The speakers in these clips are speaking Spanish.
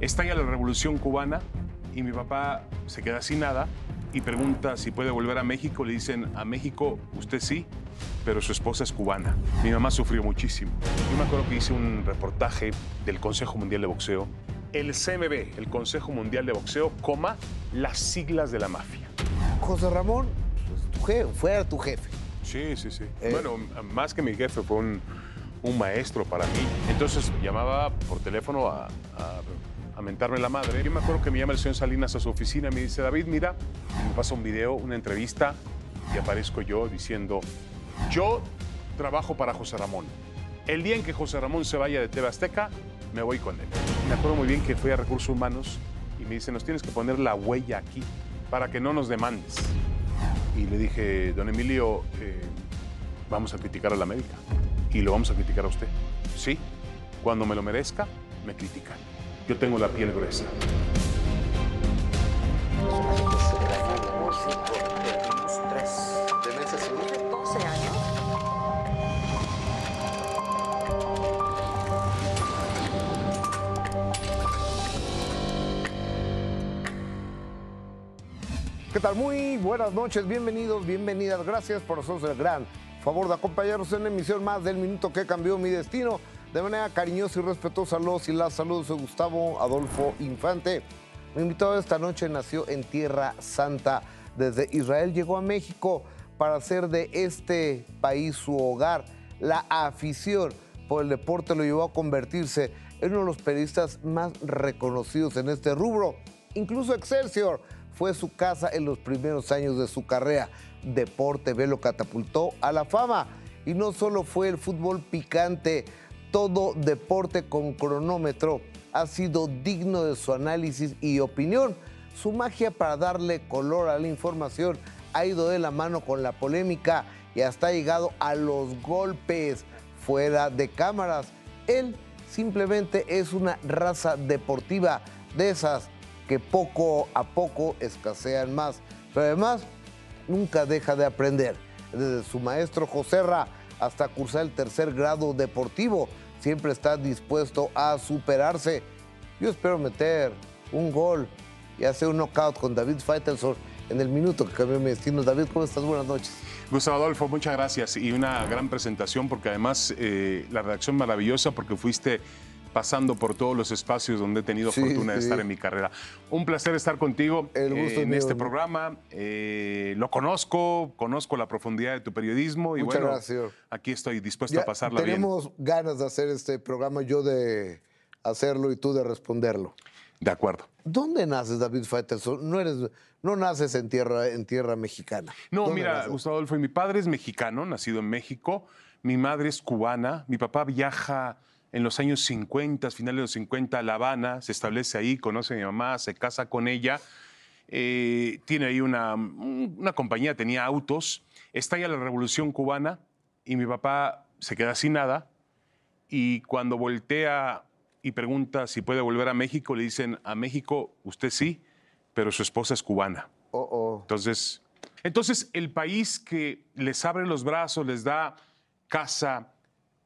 Estalla la revolución cubana y mi papá se queda sin nada y pregunta si puede volver a México. Le dicen, a México usted sí, pero su esposa es cubana. Mi mamá sufrió muchísimo. Yo me acuerdo que hice un reportaje del Consejo Mundial de Boxeo. El CMB, el Consejo Mundial de Boxeo, coma las siglas de la mafia. José Ramón, pues, tu jefe, fue tu jefe. Sí, sí, sí. Eh. Bueno, más que mi jefe, fue un, un maestro para mí. Entonces llamaba por teléfono a, a, a mentarme la madre. Yo me acuerdo que me llama el señor Salinas a su oficina y me dice, David, mira, me pasa un video, una entrevista, y aparezco yo diciendo, yo trabajo para José Ramón. El día en que José Ramón se vaya de TV Azteca, me voy con él. Me acuerdo muy bien que fui a Recursos Humanos y me dice, nos tienes que poner la huella aquí para que no nos demandes. Y le dije, don Emilio, eh, vamos a criticar a la América y lo vamos a criticar a usted. Sí, cuando me lo merezca, me critican. Yo tengo la piel gruesa. Tiene 12 años. ¿Qué tal? Muy buenas noches, bienvenidos, bienvenidas. Gracias por hacernos el gran favor de acompañarnos en la emisión más del Minuto que cambió mi destino. De manera cariñosa y respetuosa, los y las saludos de Gustavo Adolfo Infante. Mi invitado esta noche nació en Tierra Santa. Desde Israel llegó a México para hacer de este país su hogar. La afición por el deporte lo llevó a convertirse en uno de los periodistas más reconocidos en este rubro. Incluso Excelsior fue su casa en los primeros años de su carrera. Deporte B lo catapultó a la fama. Y no solo fue el fútbol picante, todo deporte con cronómetro ha sido digno de su análisis y opinión. Su magia para darle color a la información ha ido de la mano con la polémica y hasta ha llegado a los golpes fuera de cámaras. Él simplemente es una raza deportiva de esas que poco a poco escasean más, pero además nunca deja de aprender. Desde su maestro Joserra hasta cursar el tercer grado deportivo, siempre está dispuesto a superarse. Yo espero meter un gol y hacer un knockout con David Faitelson en el minuto que cambió mi destino. David, ¿cómo estás? Buenas noches. Gustavo Adolfo, muchas gracias y una gran presentación porque además eh, la redacción maravillosa porque fuiste pasando por todos los espacios donde he tenido Sí, fortuna de sí. estar en mi carrera. Un placer estar contigo El gusto eh, es en mío, este ¿no? programa. Eh, lo conozco, conozco la profundidad de tu periodismo y Muchas bueno, gracias. aquí estoy dispuesto Ya a pasarla bien. tenemos ganas de hacer este programa, yo de hacerlo y tú de responderlo. De acuerdo. ¿Dónde naces, David Faitelson? No eres, no naces en tierra, en tierra mexicana. No, ¿Dónde mira, naces? Gustavo Adolfo, mi padre es mexicano, nacido en México. Mi madre es cubana. Mi papá viaja en los años 50, finales de los 50, a La Habana, se establece ahí, conoce a mi mamá, se casa con ella. Eh, tiene ahí una, una compañía, tenía autos. Estalla la revolución cubana y mi papá se queda sin nada. Y cuando voltea y pregunta si puede volver a México, le dicen, a México usted sí, pero su esposa es cubana. Oh, oh. Entonces, entonces, el país que les abre los brazos, les da casa,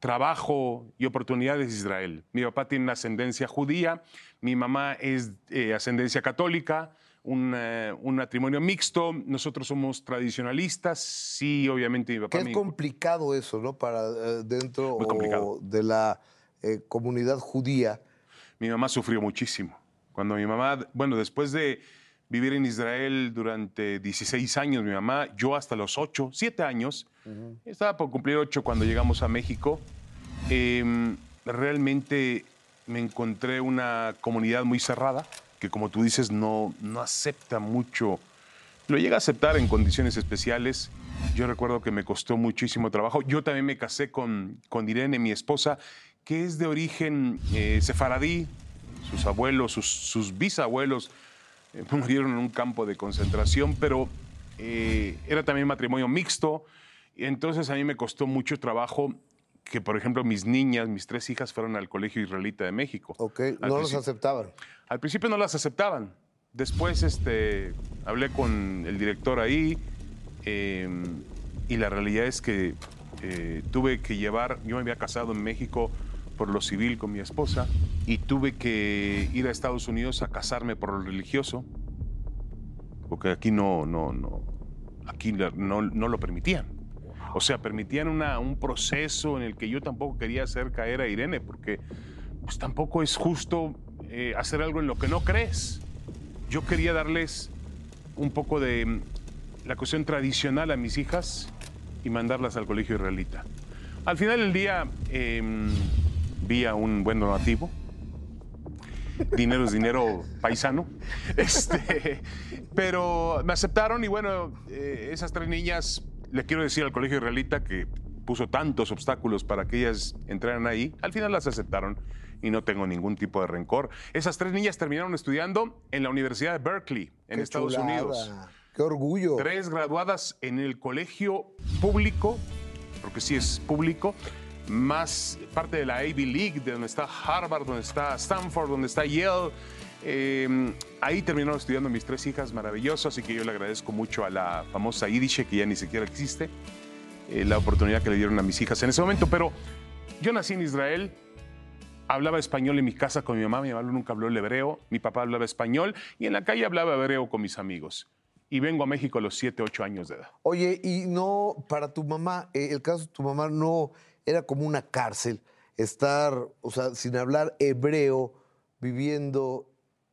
trabajo y oportunidades es Israel. Mi papá tiene una ascendencia judía, mi mamá es eh, ascendencia católica, un, eh, un matrimonio mixto, nosotros somos tradicionalistas, sí, obviamente mi papá... es mi- complicado eso, ¿no? Para eh, dentro o de la eh, comunidad judía. Mi mamá sufrió muchísimo. Cuando mi mamá, bueno, después de vivir en Israel durante 16 años, mi mamá, yo hasta los 8, 7 años, estaba por cumplir 8 cuando llegamos a México, em, realmente me encontré una comunidad muy cerrada, que como tú dices, no, no acepta mucho, lo llega a aceptar en condiciones especiales. Yo recuerdo que me costó muchísimo trabajo. Yo también me casé con, con Irene, mi esposa, que es de origen eh, sefaradí. Sus abuelos, sus, sus bisabuelos eh, murieron en un campo de concentración, pero eh, era también matrimonio mixto. Y entonces a mí me costó mucho trabajo que, por ejemplo, mis niñas, mis tres hijas, fueron al Colegio Israelita de México. ¿Ok? Al No los aceptaban. al principio no las aceptaban. Después este, hablé con el director ahí eh, y la realidad es que eh, tuve que llevar, yo me había casado en México por lo civil con mi esposa y tuve que ir a Estados Unidos a casarme por lo religioso, porque aquí no, no, no, aquí no, no lo permitían. O sea, permitían una- un proceso en el que yo tampoco quería hacer caer a Irene, porque pues tampoco es justo eh, hacer algo en lo que no crees. Yo quería darles un poco de mm, la cuestión tradicional a mis hijas y mandarlas al colegio israelita. Al final del día em, vi a un buen donativo. Dinero es dinero paisano. Este, pero me aceptaron y bueno, eh, esas tres niñas, le quiero decir al colegio israelita que puso tantos obstáculos para que ellas entraran ahí, al final las aceptaron y no tengo ningún tipo de rencor. Esas tres niñas terminaron estudiando en la Universidad de Berkeley, en Qué Estados chulada. Unidos. Qué orgullo. Tres graduadas en el colegio público, porque sí es público, más parte de la Ivy League, de donde está Harvard, donde está Stanford, donde está Yale. Eh, ahí terminaron estudiando mis tres hijas, maravilloso, así que yo le agradezco mucho a la famosa Yiddish, que ya ni siquiera existe, eh, la oportunidad que le dieron a mis hijas en ese momento. Pero yo nací en Israel, hablaba español en mi casa con mi mamá, mi mamá nunca habló el hebreo, mi papá hablaba español y en la calle hablaba hebreo con mis amigos. Y vengo a México a los 7, 8 años de edad. Oye, y no, para tu mamá, eh, el caso de tu mamá no era como una cárcel, estar, o sea, sin hablar hebreo, viviendo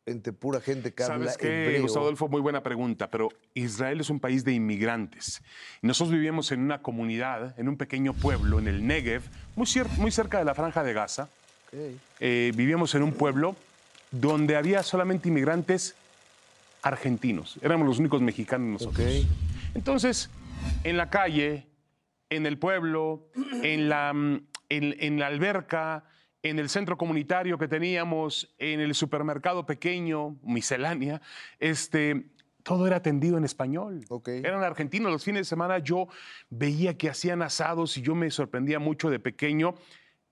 entre pura gente que habla ¿Sabes qué, hebreo. Gustavo Adolfo? Muy buena pregunta, pero Israel es un país de inmigrantes. Nosotros vivíamos en una comunidad, en un pequeño pueblo, en el Negev, muy, muy cerca de la franja de Gaza. Ok. Eh, vivíamos en un pueblo donde había solamente inmigrantes argentinos. Éramos los únicos mexicanos nosotros. Ok. Entonces, en la calle, en el pueblo, en la, mm, en, en la alberca, en el centro comunitario que teníamos, en el supermercado pequeño, miscelánea, este, todo era atendido en español. Eran argentinos. Los fines de semana yo veía que hacían asados y yo me sorprendía mucho de pequeño.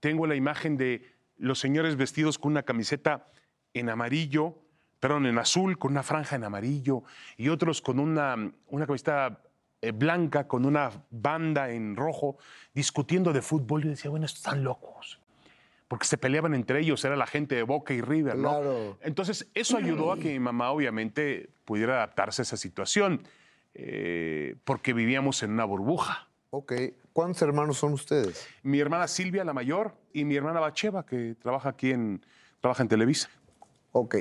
Tengo la imagen de los señores vestidos con una camiseta en amarillo, perdón, en azul, con una franja en amarillo, y otros con una, una camiseta eh, blanca, con una banda en rojo, discutiendo de fútbol. Y decía, bueno, estos están locos. Porque se peleaban entre ellos, era la gente de Boca y River, ¿no? Claro. Entonces, eso ayudó a que mi mamá, obviamente, pudiera adaptarse a esa situación, eh, porque vivíamos en una burbuja. Ok. ¿Cuántos hermanos son ustedes? Mi hermana Silvia, la mayor, y mi hermana Bacheva, que trabaja aquí en, trabaja en Televisa. Ok.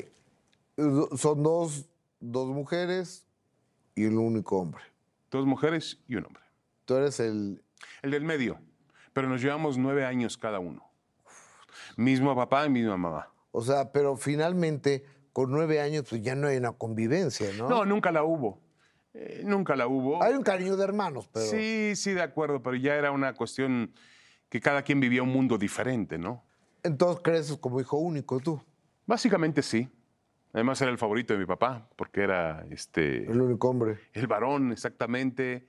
Son dos, dos mujeres y el único hombre. Dos mujeres y un hombre. Tú eres el... El del medio, pero nos llevamos nueve años cada uno. Mismo papá y misma mamá. O sea, pero finalmente, con nueve años, pues ya no hay una convivencia, ¿no? No, nunca la hubo. Eh, nunca la hubo. Hay un cariño de hermanos, pero... Sí, sí, de acuerdo, pero ya era una cuestión que cada quien vivía un mundo diferente, ¿no? Entonces creces como hijo único tú, Básicamente sí. Además era el favorito de mi papá, porque era este, el único hombre. el varón exactamente.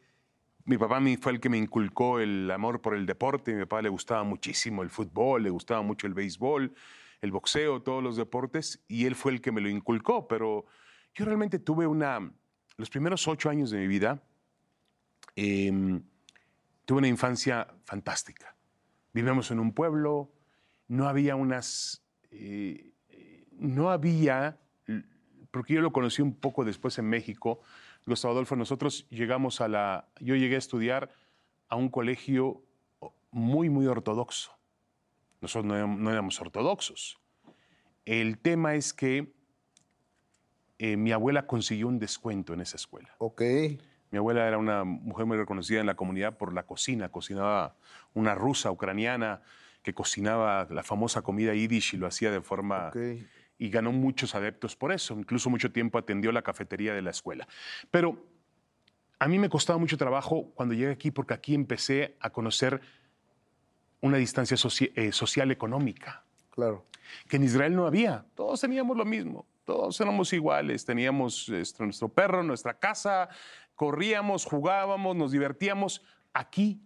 Mi papá fue el que me inculcó el amor por el deporte. Mi papá le gustaba muchísimo el fútbol, le gustaba mucho el béisbol, el boxeo, todos los deportes, y él fue el que me lo inculcó. Pero yo realmente tuve una, los primeros ocho años de mi vida, em, tuve una infancia fantástica. Vivíamos en un pueblo, no había unas, eh, eh, no había, porque yo lo conocí un poco después en México, Gustavo Adolfo, nosotros llegamos a la, yo llegué a estudiar a un colegio muy, muy ortodoxo. Nosotros no éramos, no éramos ortodoxos. El tema es que eh, mi abuela consiguió un descuento en esa escuela. Ok. Mi abuela era una mujer muy reconocida en la comunidad por la cocina. Cocinaba una rusa ucraniana que cocinaba la famosa comida yiddish y lo hacía de forma... Ok. Y ganó muchos adeptos por eso. Incluso mucho tiempo atendió la cafetería de la escuela. Pero a mí me costaba mucho trabajo cuando llegué aquí porque aquí empecé a conocer una distancia eh, social económica Claro. que en Israel no había. Todos teníamos lo mismo, todos éramos iguales, teníamos este, nuestro perro, nuestra casa, corríamos, jugábamos, nos divertíamos. Aquí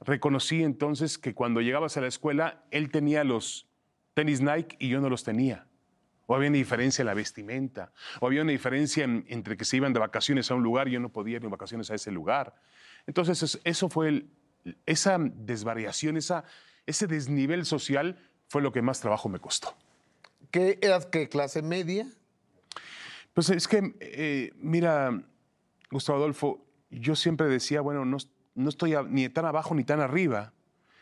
reconocí entonces que cuando llegabas a la escuela, él tenía los tenis Nike y yo no los tenía. O había una diferencia en la vestimenta, o había una diferencia en- entre que se iban de vacaciones a un lugar y yo no podía ir de vacaciones a ese lugar. Entonces, es- eso fue el- esa desvariación, esa, ese desnivel social fue lo que más trabajo me costó. ¿Qué eras qué clase media? Pues es que, eh, mira, Gustavo Adolfo, yo siempre decía, bueno, no, no estoy a- ni tan abajo ni tan arriba.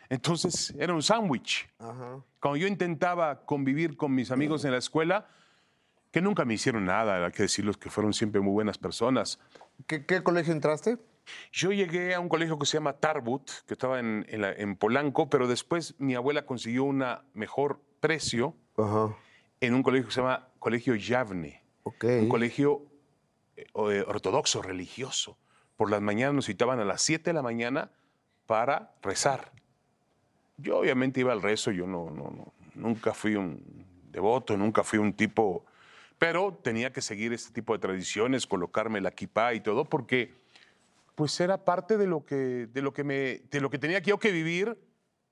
Entonces era un sándwich. Cuando yo intentaba convivir con mis amigos en la escuela, que nunca me hicieron nada, hay que decirlos que fueron siempre muy buenas personas. ¿Qué, qué colegio entraste? Yo llegué a un colegio que se llama Tarbut, que estaba en, en la- en Polanco, pero después mi abuela consiguió un mejor precio Ajá. en un colegio que se llama Colegio Yavne, un colegio eh, eh, ortodoxo, religioso. Por las mañanas nos citaban a las 7 de la mañana para rezar. Yo obviamente iba al rezo, yo no, no, nunca fui un devoto, nunca fui un tipo, pero tenía que seguir este tipo de tradiciones, colocarme la kipá y todo, porque pues era parte de lo que, de lo que, me, de lo que tenía que yo que vivir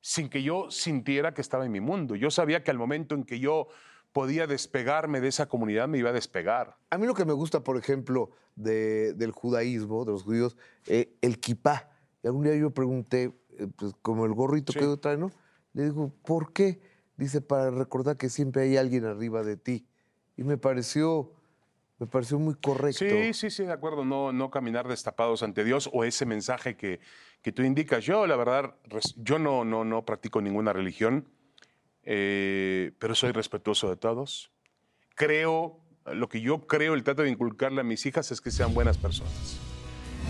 sin que yo sintiera que estaba en mi mundo. Yo sabía que al momento en que yo podía despegarme de esa comunidad, me iba a despegar. A mí lo que me gusta, por ejemplo, de- del judaísmo, de los judíos, eh, el kipá. Y algún día yo pregunté, pues como el gorrito Sí. que yo trae, ¿no? Le digo, ¿por qué? Dice, para recordar que siempre hay alguien arriba de ti. Y me pareció, me pareció muy correcto. Sí, sí, sí, de acuerdo. No, no caminar destapados ante Dios o ese mensaje que, que tú indicas. Yo, la verdad, yo no, no, no practico ninguna religión, eh, pero soy respetuoso de todos. Creo, lo que yo creo, el trato de inculcarle a mis hijas es que sean buenas personas.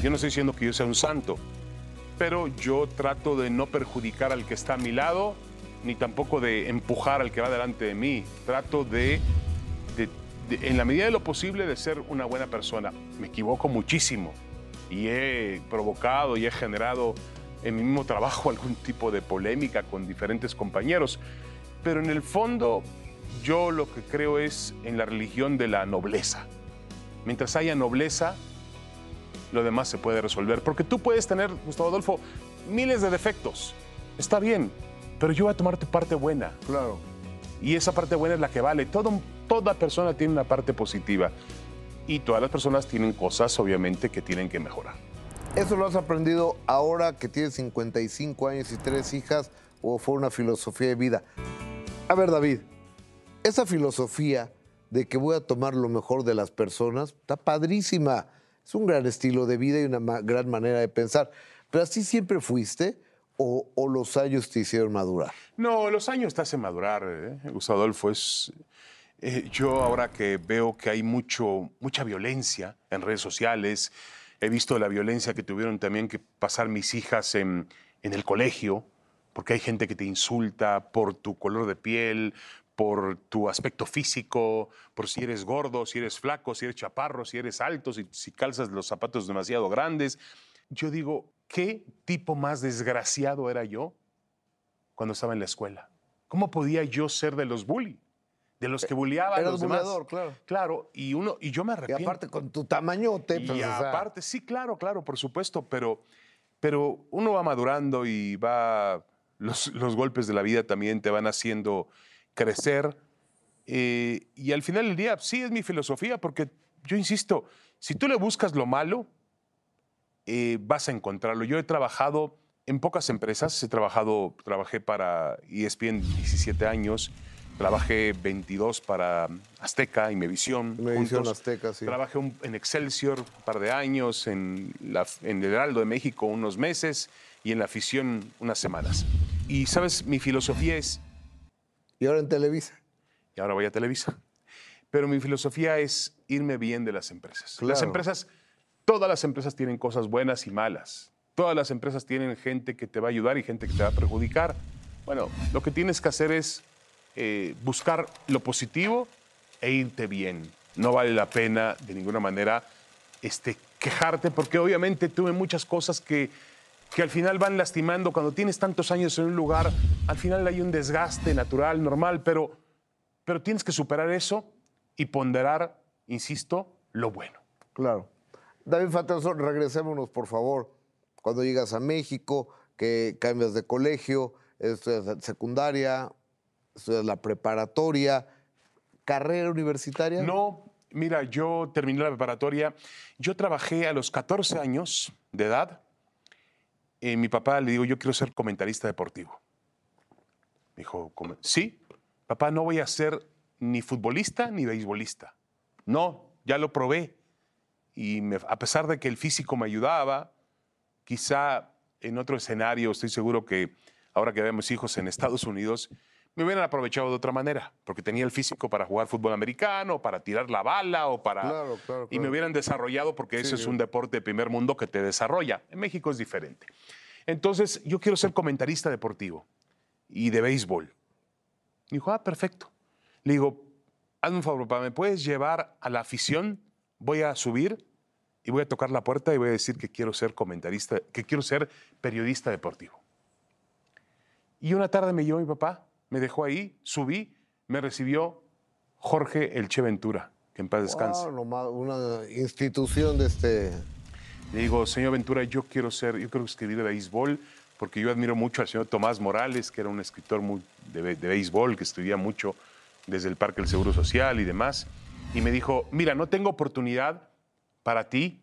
Yo no estoy diciendo que yo sea un santo, pero yo trato de no perjudicar al que está a mi lado, ni tampoco de empujar al que va delante de mí. Trato de, en la medida de lo posible, de ser una buena persona. Me equivoco muchísimo y he provocado y he generado en mi mismo trabajo algún tipo de polémica con diferentes compañeros, pero en el fondo yo lo que creo es en la religión de la nobleza. Mientras haya nobleza, lo demás se puede resolver. Porque tú puedes tener, Gustavo Adolfo, miles de defectos. Está bien, pero yo voy a tomar tu parte buena. Claro. Y esa parte buena es la que vale. Todo, toda persona tiene una parte positiva. Y todas las personas tienen cosas, obviamente, que tienen que mejorar. ¿Eso lo has aprendido ahora que tienes 55 años y tres hijas o fue una filosofía de vida? A ver, David, esa filosofía de que voy a tomar lo mejor de las personas está padrísima. Es un gran estilo de vida y una gran manera de pensar. ¿Pero así siempre fuiste o, los años te hicieron madurar? No, los años te hacen madurar, ¿eh? Gustavo Adolfo. Eh, yo ahora que veo que hay mucho, mucha violencia en redes sociales, he visto la violencia que tuvieron también que pasar mis hijas en el colegio, porque hay gente que te insulta por tu color de piel, por tu aspecto físico, por si eres gordo, si eres flaco, si eres chaparro, si eres alto, si, si calzas los zapatos demasiado grandes. Yo digo, ¿qué tipo más desgraciado era yo cuando estaba en la escuela. ¿Cómo podía yo ser de los bully? De los que bulliaban a Eras los demás. claro. Claro, y uno y yo me Y arrepiento. aparte con tu tamañote, Y pues, o sea, aparte, sí, claro, claro, por supuesto, pero, pero uno va madurando y va, los, los golpes de la vida también te van haciendo crecer. eh, y al final del día, sí es mi filosofía, porque yo insisto, si tú le buscas lo malo, eh, vas a encontrarlo. Yo he trabajado en pocas empresas, he trabajado, trabajé para ESPN 17 años, trabajé 22 para Azteca y Mevisión. Mevisión. Azteca, sí. Trabajé un- en Excelsior un par de años, en, la, en el Heraldo de México unos meses y en la afición unas semanas. Y sabes, mi filosofía es, y ahora en Televisa. y ahora voy a Televisa, pero mi filosofía es irme bien de las empresas. Las empresas, todas las empresas tienen cosas buenas y malas. Todas las empresas tienen gente que te va a ayudar y gente que te va a perjudicar. Bueno, lo que tienes que hacer es eh, buscar lo positivo e irte bien. No vale la pena de ninguna manera este, quejarte porque obviamente tuve muchas cosas que, que al final van lastimando. Cuando tienes tantos años en un lugar, al final hay un desgaste natural, normal, pero, pero tienes que superar eso y ponderar, insisto, lo bueno. Claro. David Fatenson, regresémonos, por favor. Cuando llegas a México, que cambias de colegio, estudias secundaria, estudias la preparatoria, carrera universitaria. No, mira, yo terminé la preparatoria. Yo trabajé a los 14 años de edad. Eh, mi papá le digo, yo quiero ser comentarista deportivo. Me dijo, "¿Cómo? sí, papá, no voy a ser ni futbolista ni beisbolista. No, ya lo probé. Y a pesar de que el físico me ayudaba, quizá en otro escenario, estoy seguro que ahora que vemos hijos en Estados Unidos, me hubieran aprovechado de otra manera, porque tenía el físico para jugar fútbol americano, para tirar la bala o para... Claro, claro, Y me claro. hubieran desarrollado porque ese Sí, es sí. un deporte de primer mundo que te desarrolla. En México es diferente. Entonces, yo quiero ser comentarista deportivo y de béisbol. Dijo, ah, perfecto. Le digo, hazme un favor, papá, ¿me puedes llevar a la afición? Voy a subir y voy a tocar la puerta y voy a decir que quiero ser comentarista, que quiero ser periodista deportivo. Y una tarde me llevó mi papá, me dejó ahí, subí, me recibió Jorge El Che Ventura, que en paz descanse. Wow, una institución de este. Le digo, señor Ventura, yo quiero ser, yo quiero escribir de béisbol, porque yo admiro mucho al señor Tomás Morales, que era un escritor muy de, de béisbol, que estudia mucho desde el Parque del Seguro Social y demás. Y me dijo, mira, no tengo oportunidad para ti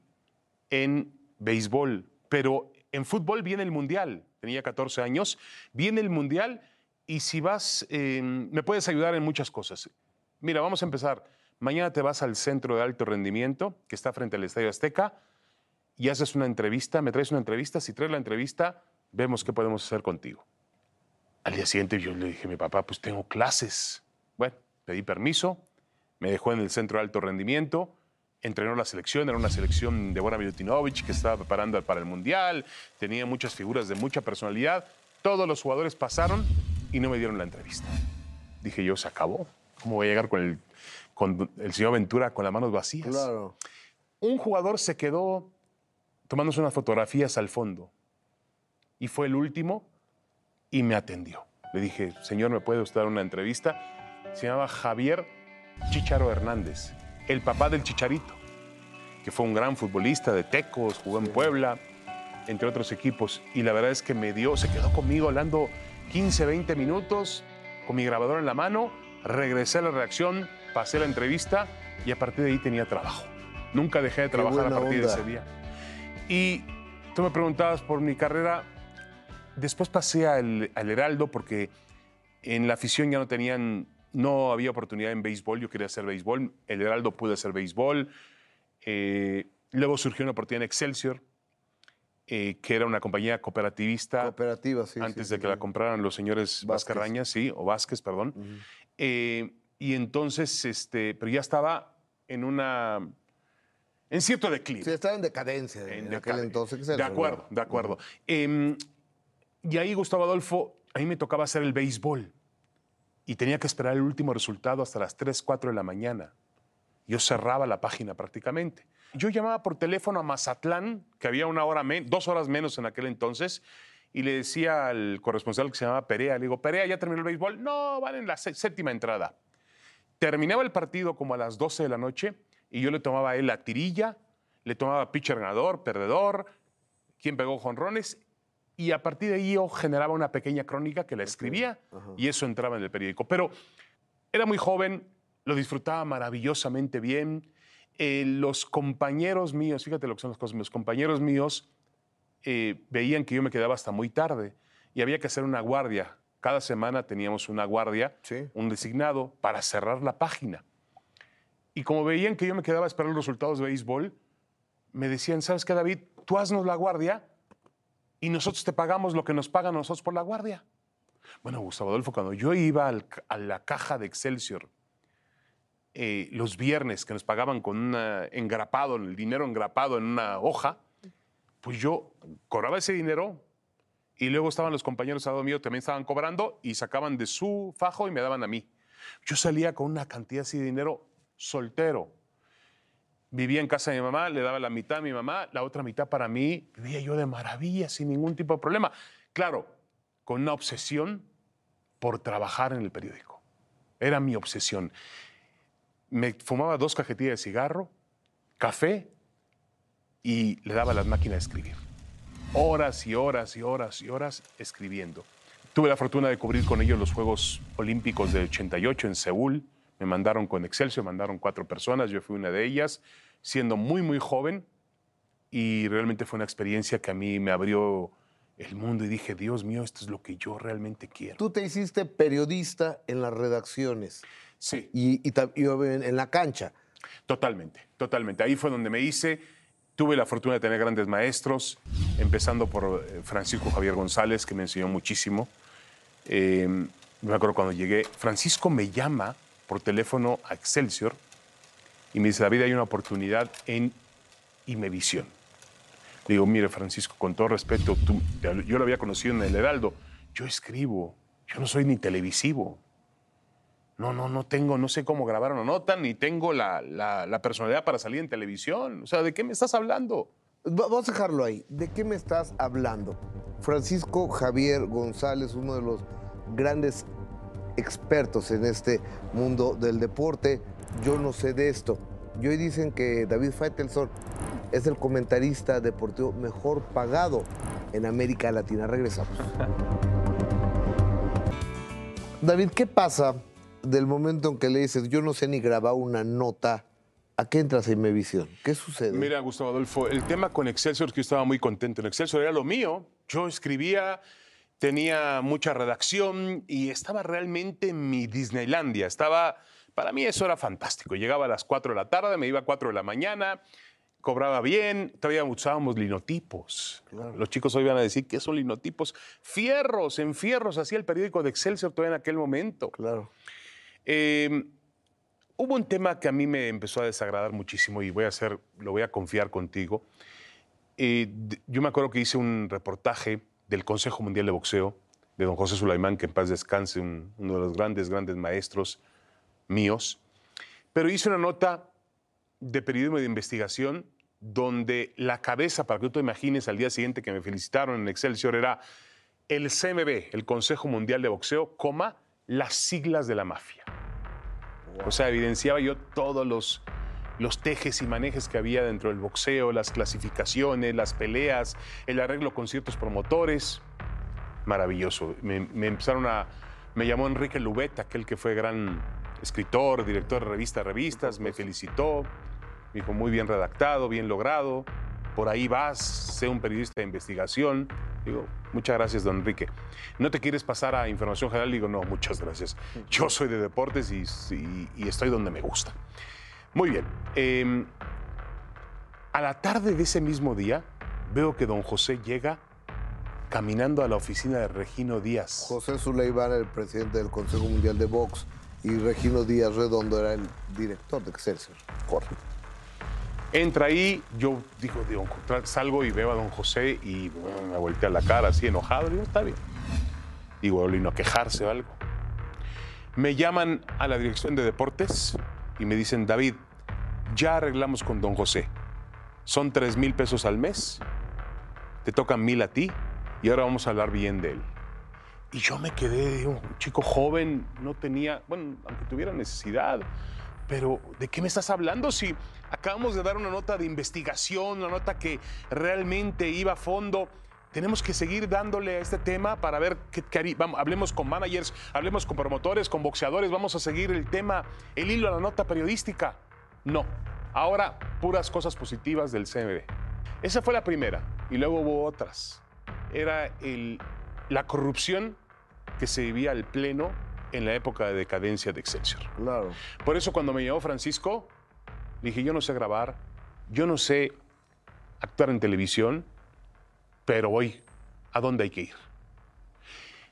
en béisbol, pero en fútbol viene el Mundial. Tenía 14 años, viene el Mundial y si vas, eh, me puedes ayudar en muchas cosas. Mira, vamos a empezar. Mañana te vas al centro de alto rendimiento, que está frente al Estadio Azteca, y haces una entrevista, me traes una entrevista, si traes la entrevista, vemos qué podemos hacer contigo. Al día siguiente yo le dije a mi papá, pues tengo clases. Bueno, pedí permiso, me dejó en el centro de alto rendimiento, entrenó la selección, era una selección de Bora Milutinovic que estaba preparando para el Mundial, tenía muchas figuras de mucha personalidad, todos los jugadores pasaron y no me dieron la entrevista. Dije yo, se acabó. ¿Cómo voy a llegar con el, con el señor Ventura con las manos vacías? Claro. un jugador se quedó tomándose unas fotografías al fondo y fue el último y me atendió. Le dije, señor, ¿me puede usted dar una entrevista? Se llamaba Javier Chicharo Hernández, el papá del Chicharito, que fue un gran futbolista de Tecos, jugó en Puebla, entre otros equipos. Y la verdad es que me dio, se quedó conmigo hablando 15, 20 minutos, con mi grabador en la mano, regresé a la reacción, pasé la entrevista y a partir de ahí tenía trabajo. Nunca dejé de trabajar a partir de ese día. Y tú me preguntabas por mi carrera. Después pasé al, al Heraldo porque en la afición ya no tenían, no había oportunidad en béisbol. Yo quería hacer béisbol. El Heraldo pude hacer béisbol. Eh, luego surgió una oportunidad en Excelsior, eh, que era una compañía cooperativista Cooperativa, sí. antes sí, de que sí. la compraran los señores Vázquez. Sí, o Vázquez, perdón. Eh, y entonces, este, pero ya estaba en una, en cierto declive. Sí, estaba en decadencia en, En aquel entonces. ¿qué es De acuerdo, de acuerdo. Em, y ahí Gustavo Adolfo, a mí me tocaba hacer el béisbol. Y tenía que esperar el último resultado hasta las 3, 4 de la mañana. Yo cerraba la página prácticamente. Yo llamaba por teléfono a Mazatlán, que había una hora dos horas menos en aquel entonces, y le decía al corresponsal que se llamaba Perea, le digo, Perea, ¿ya terminó el béisbol? No, van en la sé- séptima entrada. Terminaba el partido como a las 12 de la noche y yo le tomaba a él la tirilla, le tomaba pitcher ganador, perdedor, quién pegó jonrones y a partir de ahí yo generaba una pequeña crónica que la escribía y eso entraba en el periódico. Pero era muy joven, lo disfrutaba maravillosamente bien. Eh, los compañeros míos, fíjate lo que son las cosas, los compañeros míos eh, veían que yo me quedaba hasta muy tarde y había que hacer una guardia. Cada semana teníamos una guardia, Sí. un designado, para cerrar la página. Y como veían que yo me quedaba a esperar los resultados de béisbol, me decían, ¿sabes qué, David? Tú haznos la guardia y nosotros te pagamos lo que nos pagan nosotros por la guardia. Bueno, Gustavo Adolfo, cuando yo iba al a la caja de Excelsior eh, los viernes que nos pagaban con un engrapado, el dinero engrapado en una hoja, pues yo cobraba ese dinero y luego estaban los compañeros al lado mío, también estaban cobrando y sacaban de su fajo y me daban a mí. Yo salía con una cantidad así de dinero soltero. Vivía en casa de mi mamá, le daba la mitad a mi mamá, la otra mitad para mí. Vivía yo de maravilla, sin ningún tipo de problema. Claro, con una obsesión por trabajar en el periódico. Era mi obsesión. Me fumaba dos cajetillas de cigarro, café y le daba a las máquinas de escribir. Horas y horas y horas y horas escribiendo. Tuve la fortuna de cubrir con ellos los Juegos Olímpicos del 88 en Seúl. Me mandaron con Excelsior, mandaron cuatro personas, yo fui una de ellas, siendo muy, muy joven. Y realmente fue una experiencia que a mí me abrió el mundo y dije, Dios mío, esto es lo que yo realmente quiero. Tú te hiciste periodista en las redacciones Sí, y, y y en en la cancha. totalmente, totalmente. Ahí fue donde me hice. Tuve la fortuna de tener grandes maestros, empezando por eh, Francisco Javier González, que me enseñó muchísimo. Eh, me acuerdo cuando llegué, Francisco me llama por teléfono a Excelsior y me dice, David, hay una oportunidad en Imevisión. Le digo, mire, Francisco, con todo respeto, tú- yo lo había conocido en el Heraldo. Yo escribo, yo no soy ni televisivo. No, no, no tengo, no sé cómo grabar una nota, ni tengo la, la- la personalidad para salir en televisión. O sea, ¿de qué me estás hablando? Va- Vamos a dejarlo ahí. ¿De qué me estás hablando? Francisco Javier González, uno de los grandes expertos en este mundo del deporte. Yo no sé de esto. Y hoy dicen que David Faitelson es el comentarista deportivo mejor pagado en América Latina. Regresamos. David, ¿qué pasa del momento en que le dices, yo no sé ni grabar una nota, ¿a qué entras en Mevisión? ¿Qué sucede? Mira, Gustavo Adolfo, el tema con Excelsior, que yo estaba muy contento. En Excelsior era lo mío. Yo escribía, tenía mucha redacción y estaba realmente en mi Disneylandia. Estaba, para mí eso era fantástico. Llegaba a las 4 de la tarde, me iba a 4 de la mañana, cobraba bien, todavía usábamos linotipos. Los chicos hoy van a decir, ¿qué son linotipos? Fierros, en fierros, hacía el periódico de Excelsior todavía en aquel momento. Claro. Eh, hubo un tema que a mí me empezó a desagradar muchísimo y voy a hacer, lo voy a confiar contigo. Eh, yo me acuerdo que hice un reportaje del Consejo Mundial de Boxeo de don José Sulaimán, que en paz descanse, un- uno de los grandes, grandes maestros míos. Pero hice una nota de periodismo de investigación donde la cabeza, para que tú te imagines, al día siguiente que me felicitaron en Excelsior, era el CMB, el Consejo Mundial de Boxeo, coma, las siglas de la mafia. O sea, evidenciaba yo todos los, los tejes y manejes que había dentro del boxeo, las clasificaciones, las peleas, el arreglo con ciertos promotores. Maravilloso. Me, me empezaron a... Me llamó Enrique Lubet, aquel que fue gran escritor, director de revista Revistas, me felicitó. Me dijo, muy bien redactado, bien logrado. Por ahí vas, sé un periodista de investigación. Digo, muchas gracias, don Enrique. ¿No te quieres pasar a información general? Digo, no, muchas gracias. Yo soy de deportes y, y- y estoy donde me gusta. Muy bien. eh, a la tarde de ese mismo día, veo que don José llega caminando a la oficina de Regino Díaz. José Zuleimán, el presidente del Consejo Mundial de Box, y Regino Díaz Redondo era el director de Excelsior. Correcto. Entra ahí, yo digo, Jo- salgo y veo a don José y bueno, me voltea la cara así enojado. Digo, está bien. Digo, vino a quejarse o algo. Me llaman a la dirección de deportes y me dicen, David, ya arreglamos con don José. Son tres mil pesos al mes, te tocan mil a ti y ahora vamos a hablar bien de él. Y yo me quedé, un chico joven, no tenía, bueno, aunque tuviera necesidad, pero ¿de qué me estás hablando si acabamos de dar una nota de investigación, una nota que realmente iba a fondo? Tenemos que seguir dándole a este tema para ver qué, qué vamos, hablemos con managers, hablemos con promotores, con boxeadores, vamos a seguir el tema, el hilo a la nota periodística. No, ahora puras cosas positivas del CMB. Esa fue la primera y luego hubo otras. Era el- la corrupción que se vivía al pleno en la época de decadencia de Excelsior. Claro. Por eso cuando me llamó Francisco, le dije, yo no sé grabar, yo no sé actuar en televisión, pero voy a dónde hay que ir.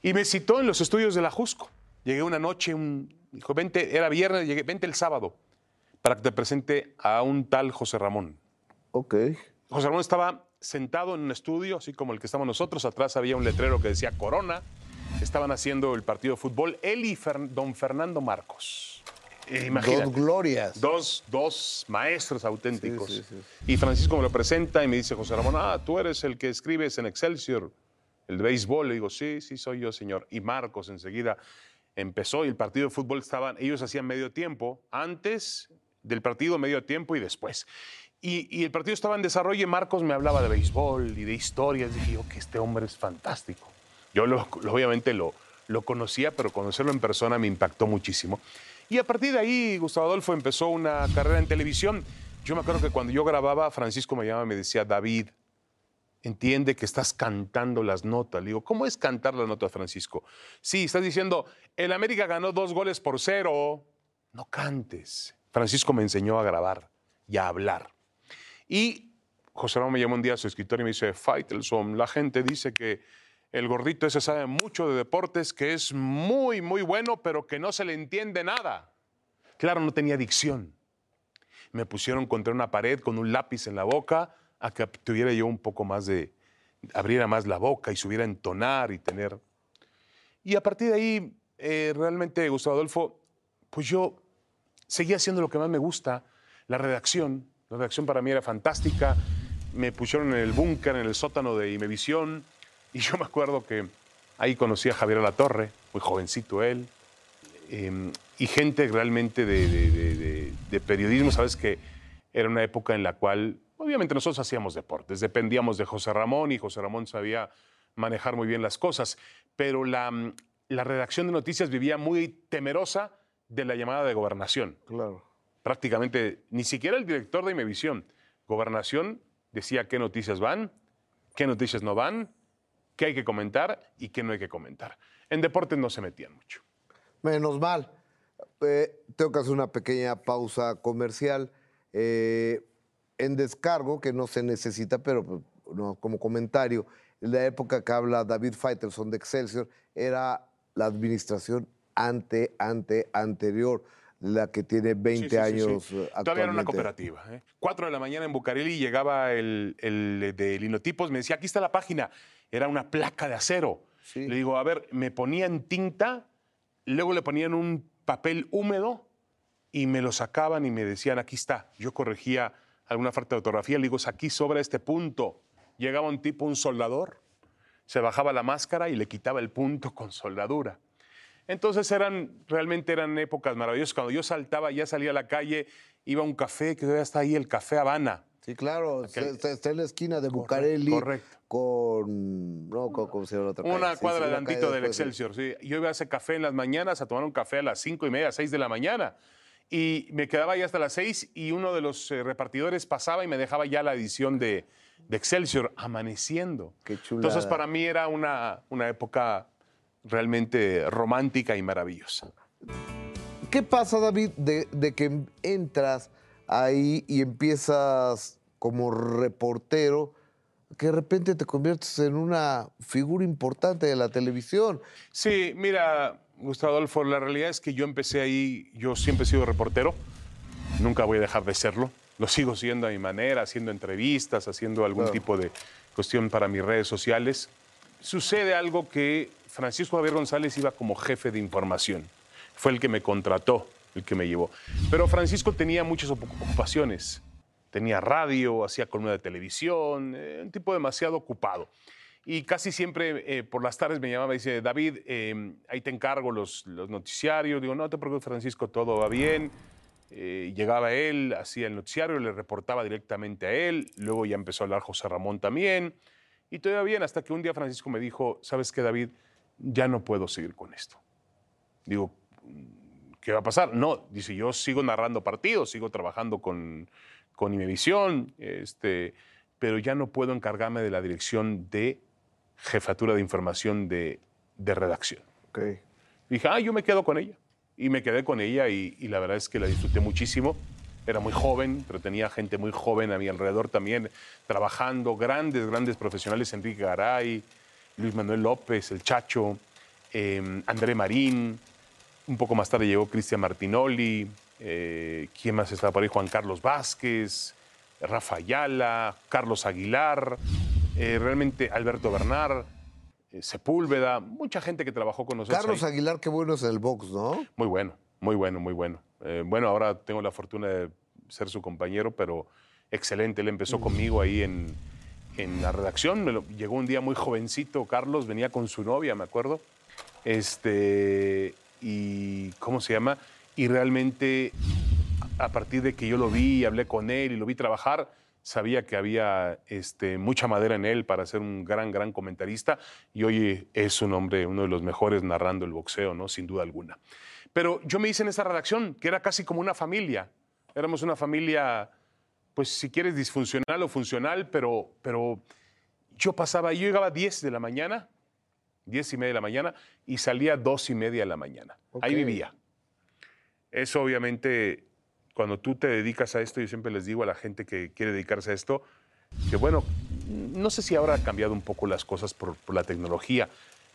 Y me citó en los estudios de la Jusco. Llegué una noche, un, dijo, vente, era viernes, llegué, vente el sábado para que te presente a un tal José Ramón. Ok. José Ramón estaba sentado en un estudio, así como el que estamos nosotros. Atrás había un letrero que decía Corona. Estaban haciendo el partido de fútbol. Él y Fer- don Fernando Marcos. Eh, imagínate. Dos glorias. Dos, dos maestros auténticos. Sí, sí, sí. Y Francisco me lo presenta y me dice, José Ramón, ah, tú eres el que escribes en Excelsior, el de béisbol. Le digo, sí, sí, soy yo, señor. Y Marcos enseguida empezó y el partido de fútbol estaban, ellos hacían medio tiempo, antes del partido, medio tiempo y después. Y, y el partido estaba en desarrollo y Marcos me hablaba de béisbol y de historias. Dije yo que este hombre es fantástico. Yo lo- lo- obviamente lo, lo conocía, pero conocerlo en persona me impactó muchísimo. Y a partir de ahí, Gustavo Adolfo empezó una carrera en televisión. Yo me acuerdo que cuando yo grababa, Francisco me llamaba y me decía, David, entiende que estás cantando las notas. Le digo, ¿cómo es cantar las notas, Francisco? Sí, estás diciendo, el América ganó dos goles por cero. No cantes. Francisco me enseñó a grabar y a hablar. Y José Ramón me llamó un día a su escritorio y me dice, Faitelson, la gente dice que el gordito ese sabe mucho de deportes, que es muy, muy bueno, pero que no se le entiende nada. Claro, no tenía dicción. Me pusieron contra una pared con un lápiz en la boca a que tuviera yo un poco más de, abriera más la boca y subiera a entonar y tener... Y a partir de ahí, eh, realmente, Gustavo Adolfo, pues yo seguía haciendo lo que más me gusta, la redacción. La redacción para mí era fantástica. Me pusieron en el búnker, en el sótano de Imevisión, y yo me acuerdo que ahí conocí a Javier Torre, muy jovencito él, em, y gente realmente de, de, de periodismo, sabes que era una época en la cual Obviamente nosotros hacíamos deportes, dependíamos de José Ramón y José Ramón sabía manejar muy bien las cosas, pero la, mm, la redacción de noticias vivía muy temerosa de la llamada de gobernación. Claro. Prácticamente ni siquiera el director de Imevisión, gobernación, decía qué noticias van, qué noticias no van, qué hay que comentar y qué no hay que comentar. En deportes no se metían mucho. Menos mal. Eh, tengo que hacer una pequeña pausa comercial. Eh, en descargo, que no se necesita, pero pues, no, como comentario, en la época que habla David Faitelson de Excelsior, era la administración ante, ante, anterior, la que tiene 20 años sí, eh, Todavía era una cooperativa. ¿eh? Cuatro de la mañana en Bucareli llegaba el, el de linotipos, me decía, aquí está la página. Era una placa de acero. Le digo, a ver, me ponían tinta, luego le ponían un papel húmedo y me lo sacaban y me decían, aquí está. Yo corregía alguna falta de ortografía, le digo, aquí sobra este punto. Llegaba un tipo, un soldador, se bajaba la máscara y le quitaba el punto con soldadura. Entonces eran, realmente eran épocas maravillosas. Cuando yo saltaba, ya salía a la calle, iba a un café, que todavía está ahí, el Café Habana. Sí, claro, está, en la esquina de Bucareli. Correcto. Con, no, ¿cómo se llama otra Una cuadra adelantito del Excelsior, sí. Yo iba a ese café en las mañanas a tomar un café a las cinco y media, seis de la mañana y me quedaba ahí hasta las seis y uno de los eh, repartidores pasaba y me dejaba ya la edición de, Excelsior amaneciendo. Qué Entonces para mí era una, una época realmente romántica y maravillosa. ¿Qué pasa, David, de, de, que entras ahí y empiezas como reportero, que de repente te conviertes en una figura importante de la televisión? Sí, mira, Gustavo Adolfo, la realidad es que yo empecé ahí, yo siempre he sido reportero, nunca voy a dejar de serlo, lo sigo siendo a mi manera, haciendo entrevistas, haciendo algún tipo de cuestión para mis redes sociales. Sucede algo que Francisco Javier González iba como jefe de información, fue el que me contrató, el que me llevó. Pero Francisco tenía muchas ocupaciones, tenía radio, hacía columna de televisión, eh, un tipo demasiado ocupado. Y casi siempre eh, por las tardes me llamaba y dice, David, em, ahí te encargo los, los, noticiarios. Digo, no te preocupes, Francisco, todo va bien. Eh, llegaba él, hacía el noticiario, le reportaba directamente a él. Luego ya empezó a hablar José Ramón también. Y todo iba bien, hasta que un día Francisco me dijo, ¿sabes qué, David? Ya no puedo seguir con esto. Digo, ¿qué va a pasar? No, dice, yo sigo narrando partidos, sigo trabajando con, con Imevisión, este, pero ya no puedo encargarme de la dirección de jefatura de información de, redacción. Okay. dije, ah, yo me quedo con ella. Y me quedé con ella y, la verdad es que la disfruté muchísimo. Era muy joven, pero tenía gente muy joven a mi alrededor también, trabajando, grandes, grandes profesionales, Enrique Garay, Luis Manuel López, el Chacho, em, André Marín, un poco más tarde llegó Cristian Martinoli, eh, ¿quién más estaba por ahí? Juan Carlos Vázquez, Rafa Ayala, Carlos Aguilar, eh, realmente Alberto Bernard, eh, Sepúlveda, mucha gente que trabajó con nosotros. Carlos Aguilar, qué bueno es el box, ¿no? Muy bueno, muy bueno, muy bueno. Eh, bueno, ahora tengo la fortuna de ser su compañero, pero excelente. Él empezó mm. conmigo ahí en, en la redacción. Me llegó un día muy jovencito, Carlos, venía con su novia, me acuerdo. Este, y ¿cómo se llama? Y realmente, a partir de que yo lo vi, hablé con él y lo vi trabajar, sabía que había este, mucha madera en él para ser un gran, gran comentarista y hoy es un hombre, uno de los mejores narrando el boxeo, ¿no? Sin duda alguna. Pero yo me hice en esa redacción, que era casi como una familia. Éramos una familia, pues si quieres, disfuncional o funcional, pero, pero yo pasaba, yo llegaba a 10 de la mañana, 10 y media de la mañana, y salía a 2 y media de la mañana. Ahí vivía. Eso obviamente, cuando tú te dedicas a esto, yo siempre les digo a la gente que quiere dedicarse a esto, que bueno, no sé si ahora ha cambiado un poco las cosas por, por la tecnología,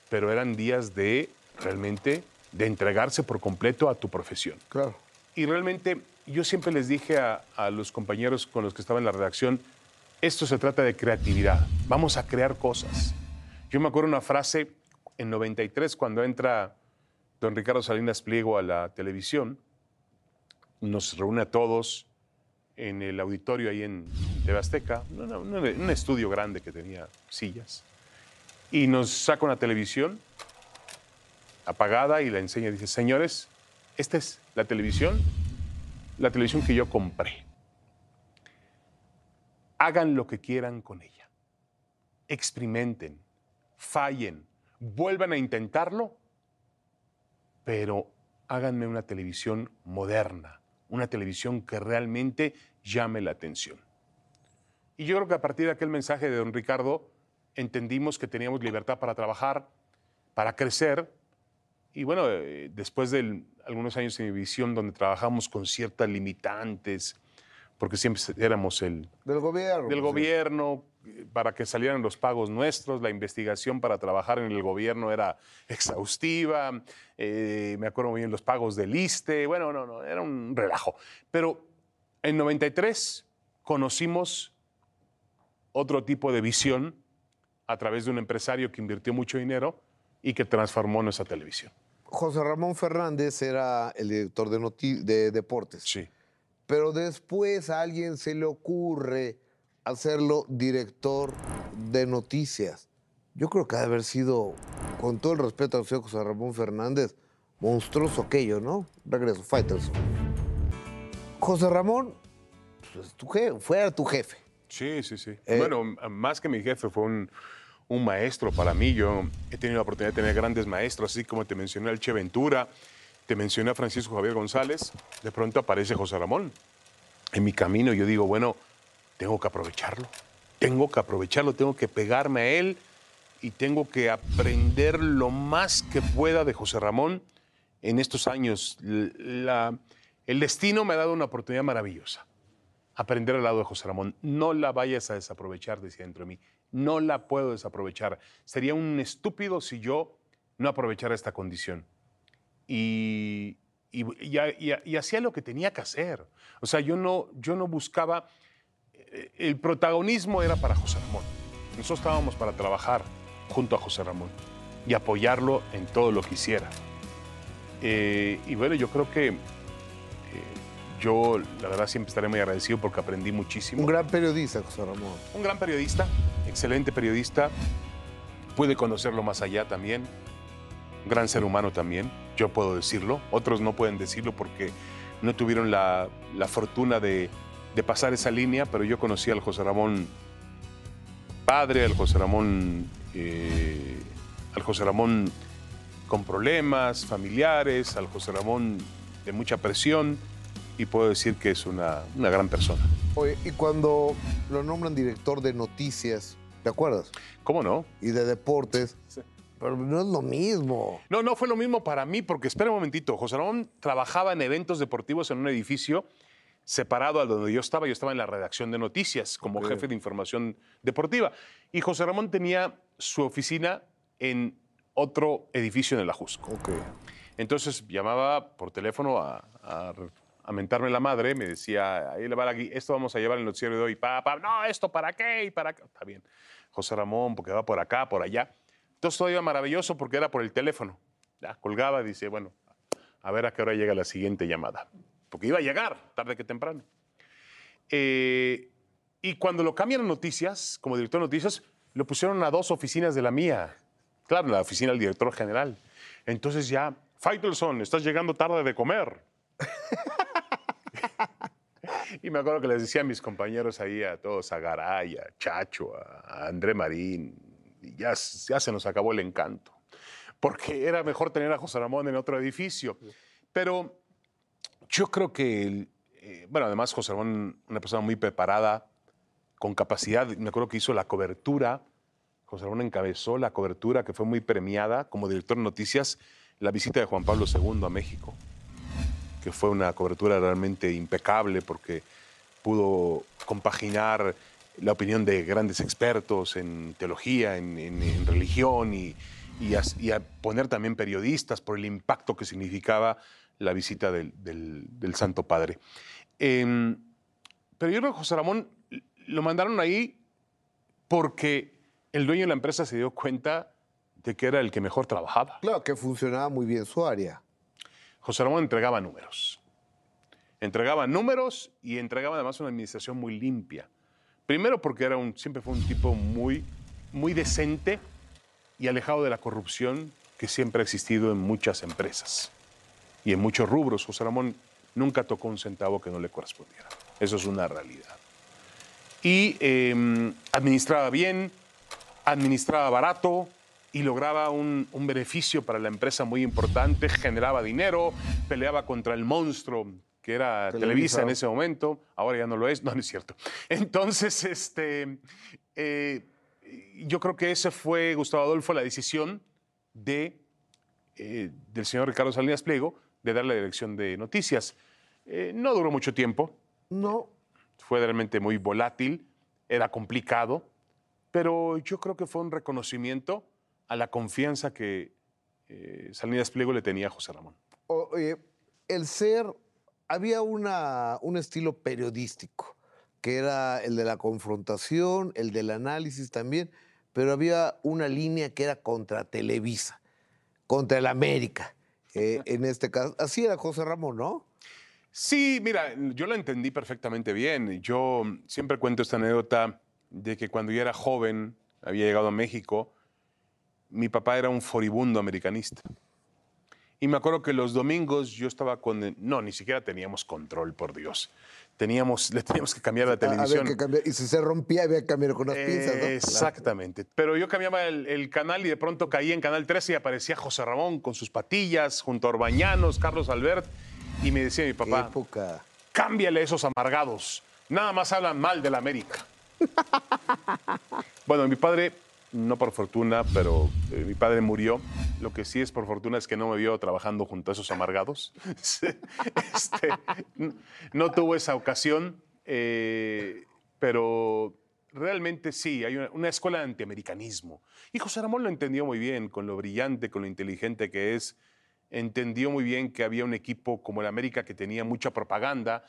pero eran días de realmente de entregarse por completo a tu profesión. Claro. Y realmente yo siempre les dije a, a los compañeros con los que estaba en la redacción, esto se trata de creatividad, vamos a crear cosas. Yo me acuerdo una frase en 93 cuando entra don Ricardo Salinas Pliego a la televisión, nos reúne a todos en el auditorio ahí en un- un estudio grande que tenía sillas, y nos saca una televisión apagada y la enseña y dice, señores, esta es la televisión, la televisión que yo compré. Hagan lo que quieran con ella. Experimenten, fallen, vuelvan a intentarlo, pero háganme una televisión moderna, una televisión que realmente llame la atención. Y yo creo que a partir de aquel mensaje de don Ricardo entendimos que teníamos libertad para trabajar, para crecer. Y bueno, eh, después de algunos años en visión donde trabajamos con ciertas limitantes, porque siempre éramos el, Del gobierno. del pues, sí. gobierno, para que salieran los pagos nuestros, la investigación para trabajar en el gobierno era exhaustiva, eh, me acuerdo muy bien los pagos del ISTE, bueno, no, no, era un relajo. Pero en 93 conocimos otro tipo de visión a través de un empresario que invirtió mucho dinero y que transformó nuestra televisión. José Ramón Fernández era el director de, de deportes. Sí. Pero después a alguien se le ocurre hacerlo director de noticias. Yo creo que ha de haber sido, con todo el respeto al señor José Ramón Fernández, monstruoso aquello, ¿no? Regreso, Fighters. José Ramón, pues, tu jefe, fue tu jefe. Sí, sí, sí. Eh, bueno, más que mi jefe, fue un, un maestro para mí. Yo he tenido la oportunidad de tener grandes maestros, así como te mencioné al Che Ventura, te mencioné a Francisco Javier González. De pronto aparece José Ramón. En mi camino yo digo, bueno, tengo que aprovecharlo. Tengo que aprovecharlo, tengo que pegarme a él y tengo que aprender lo más que pueda de José Ramón en estos años. El destino me ha dado una oportunidad maravillosa aprender al lado de José Ramón. No la vayas a desaprovechar, decía dentro de mí. No la puedo desaprovechar. Sería un estúpido si yo no aprovechara esta condición. Y- y- y hacía lo que tenía que hacer. O sea, yo no, yo no buscaba... eh, El protagonismo era para José Ramón. Nosotros estábamos para trabajar junto a José Ramón y apoyarlo en todo lo que hiciera. Eh, y bueno, yo creo que eh, yo, la verdad, siempre estaré muy agradecido porque aprendí muchísimo. Un gran periodista, José Ramón. Un gran periodista, excelente periodista. Pude conocerlo más allá también. Un gran ser humano también, yo puedo decirlo. Otros no pueden decirlo porque no tuvieron la, la fortuna de, de pasar esa línea, pero yo conocí al José Ramón padre, al José Ramón, eh, al José Ramón con problemas familiares, al José Ramón de mucha presión y puedo decir que es una, una gran persona. Oye, y cuando lo nombran director de noticias, ¿te acuerdas? ¿Cómo no? Y de deportes, Sí. pero no es lo mismo. No, no fue lo mismo para mí, porque espera un momentito. José Ramón trabajaba en eventos deportivos en un edificio separado a donde yo estaba. Yo estaba en la redacción de noticias como jefe de información deportiva. Y José Ramón tenía su oficina en otro edificio en el Ajusco. Ok. Entonces llamaba por teléfono a, a, a mentarme la madre, me decía, ahí le va la esto vamos a llevar el noticiero de hoy, papá, no, esto para qué y para qué. Está bien. José Ramón, porque va por acá, por allá. Entonces todo iba maravilloso porque era por el teléfono. Ya, colgaba, dice, bueno, a ver a qué hora llega la siguiente llamada. Porque iba a llegar, tarde que temprano. Eh, y cuando lo cambian noticias, como director de noticias, lo pusieron a dos oficinas de la mía. Claro, la oficina del director general. Entonces ya, Faitelson, estás llegando tarde de comer. y me acuerdo que les decía a mis compañeros ahí, a todos, a Garay, a Chacho, a, André Marín, ya, ya se nos acabó el encanto. Porque era mejor tener a José Ramón en otro edificio. Pero yo creo que, eh, bueno, además José Ramón, una persona muy preparada, con capacidad, me acuerdo que hizo la cobertura José Ramón encabezó la cobertura que fue muy premiada como director de noticias, la visita de Juan Pablo II a México, que fue una cobertura realmente impecable porque pudo compaginar la opinión de grandes expertos en teología, en, religión y, y poner también periodistas por el impacto que significaba la visita del, del- del Santo Padre. Em, pero yo creo que José Ramón lo mandaron ahí porque el dueño de la empresa se dio cuenta de que era el que mejor trabajaba. Claro que funcionaba muy bien su área. José Ramón entregaba números. Entregaba números y entregaba además una administración muy limpia. Primero porque era un, siempre fue un tipo muy, muy decente y alejado de la corrupción que siempre ha existido en muchas empresas y en muchos rubros. José Ramón nunca tocó un centavo que no le correspondiera. Eso es una realidad. Y eh, administraba bien, administraba barato y lograba un, un beneficio para la empresa muy importante, generaba dinero, peleaba contra el monstruo que era Televisa. Televisa, en ese momento, ahora ya no lo es, no, no es cierto. Entonces, este, eh, yo creo que ese fue, Gustavo Adolfo, la decisión de, eh, del señor Ricardo Salinas Pliego de darle la dirección de noticias. Eh, no duró mucho tiempo, No, fue realmente muy volátil, era complicado, pero yo creo que fue un reconocimiento a la confianza que eh, Salinas Pliego le tenía a José Ramón. Oye, el ser, había una, un estilo periodístico, que era el de la confrontación, el del análisis también, pero había una línea que era contra Televisa, contra el América, eh, en este caso. Así era José Ramón, ¿no? Sí, mira, yo lo entendí perfectamente bien. Yo siempre cuento esta anécdota de que cuando yo era joven, había llegado a México, mi papá era un furibundo americanista. Y me acuerdo que los domingos yo estaba con... No, ni siquiera teníamos control, por Dios. Teníamos, le teníamos que cambiar la televisión. Había que cambiar, y si se rompía, había que cambiar con las pinzas, ¿no? Eh, Exactamente. Pero yo cambiaba el, el canal y de pronto caía en Canal 13 y aparecía José Ramón con sus patillas, junto a Orbañanos, Carlos Albert, y me decía mi papá, época. cámbiale esos amargados, nada más hablan mal de la América. bueno, mi padre, no por fortuna, pero eh, mi padre murió. Lo que sí es por fortuna es que no me vio trabajando junto a esos amargados. Este, no tuvo esa ocasión, eh, pero realmente sí, hay una, una escuela de antiamericanismo. Y José Ramón lo entendió muy bien, con lo brillante, con lo inteligente que es. Entendió muy bien que había un equipo como el América que tenía mucha propaganda.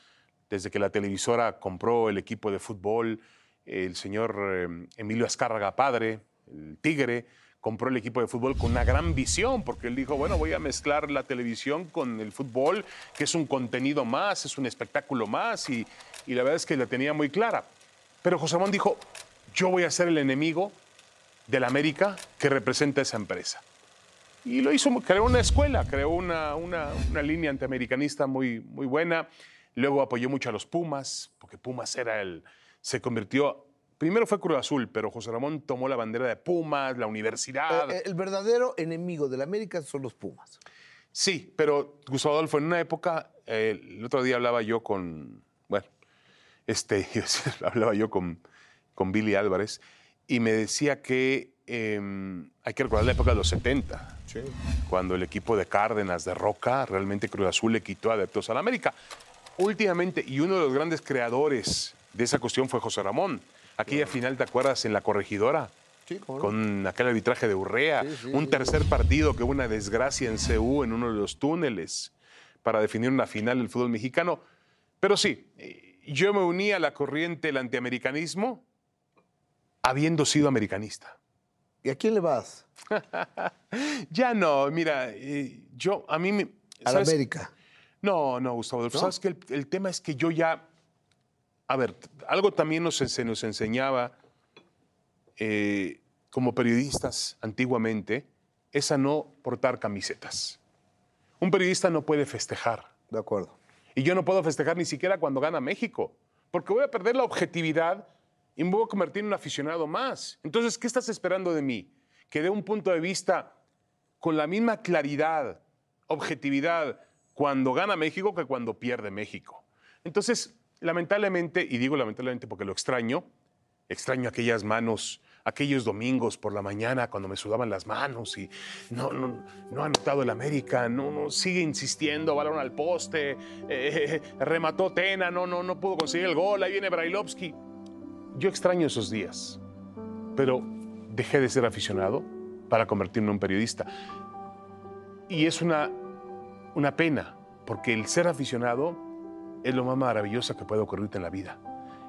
Desde que la televisora compró el equipo de fútbol, el señor eh, Emilio Azcárraga Padre, el Tigre, compró el equipo de fútbol con una gran visión, porque él dijo, bueno, voy a mezclar la televisión con el fútbol, que es un contenido más, es un espectáculo más, y, y la verdad es que la tenía muy clara. Pero José Ramón dijo, yo voy a ser el enemigo del América que representa esa empresa. Y lo hizo, creó una escuela, creó una, una, una línea antiamericanista muy, muy buena. Luego apoyó mucho a los Pumas, porque Pumas era el, se convirtió, primero fue Cruz Azul, pero José Ramón tomó la bandera de Pumas, la universidad. Eh, eh, el verdadero enemigo de la América son los Pumas. Sí, pero Gustavo Adolfo, en una época, eh, el otro día hablaba yo con, bueno, este, hablaba yo con, con Billy Álvarez y me decía que eh, hay que recordar la época de los 70, cuando el equipo de Cárdenas, de Roca, realmente Cruz Azul le quitó adeptos a la América. Últimamente, y uno de los grandes creadores de esa cuestión fue José Ramón. Aquella final, ¿te acuerdas? En la corregidora Sí, ¿cómo no? con aquel arbitraje de Urrea, Sí, sí, un tercer partido que hubo una desgracia en CU en uno de los túneles para definir una final del fútbol mexicano. Pero sí, yo me uní a la corriente del antiamericanismo habiendo sido americanista. ¿Y a quién le vas? Ya no, mira, eh, yo a mí me... A la. América. No, no, Gustavo. ¿No? Sabes que el, el tema es que yo ya. A ver, algo también nos, se nos enseñaba eh, como periodistas antiguamente, es a no portar camisetas. Un periodista no puede festejar. De acuerdo. Y yo no puedo festejar ni siquiera cuando gana México, porque voy a perder la objetividad y me voy a convertir en un aficionado más. Entonces, ¿qué estás esperando de mí? Que dé un punto de vista con la misma claridad, objetividad, cuando gana México que cuando pierde México. Entonces, lamentablemente, y digo lamentablemente porque lo extraño, extraño aquellas manos aquellos domingos por la mañana cuando me sudaban las manos y no, ha anotado el América, no, no, sigue insistiendo, balón al poste, eh, remató Tena, no, no, no pudo conseguir el gol, ahí viene Brailovsky. Yo extraño esos días, pero dejé de ser aficionado para convertirme en un periodista. Y es una, una pena, porque el ser aficionado es lo más maravilloso que puede ocurrirte en la vida.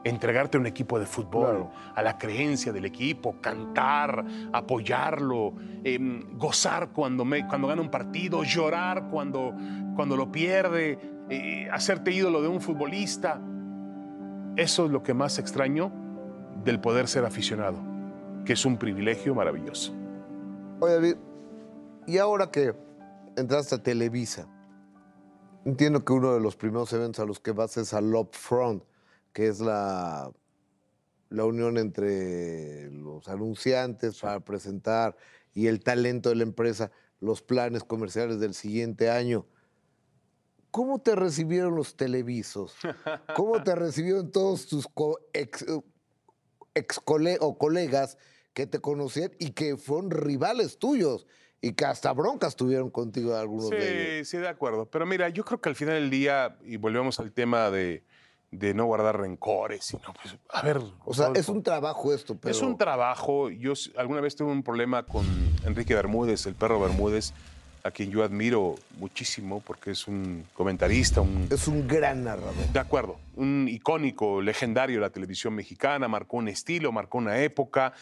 Entregarte a un equipo de fútbol, a la creencia del equipo, cantar, apoyarlo, em, gozar cuando, me, cuando gana un partido, llorar cuando, cuando lo pierde, eh, hacerte ídolo de un futbolista. Eso es lo que más extraño del poder ser aficionado, que es un privilegio maravilloso. Oye, David, y ahora que entraste a Televisa, entiendo que uno de los primeros eventos a los que vas es al Upfront, que es la, la unión entre los anunciantes para presentar y el talento de la empresa, los planes comerciales del siguiente año. ¿Cómo te recibieron los televisos? ¿Cómo te recibieron todos tus ex, ex o colegas que te conocían y que fueron rivales tuyos? Y que hasta broncas tuvieron contigo algunos sí, de ellos. Sí, de acuerdo. Pero mira, yo creo que al final del día, y volvemos al tema de, de no guardar rencores, sino pues, a ver. O sea, es un trabajo esto, pero. Es un trabajo. Yo alguna vez tuve un problema con Enrique Bermúdez, el perro Bermúdez, a quien yo admiro muchísimo porque es un comentarista, un. Es un gran narrador. De acuerdo. Un icónico, legendario de la televisión mexicana, marcó un estilo, marcó una época.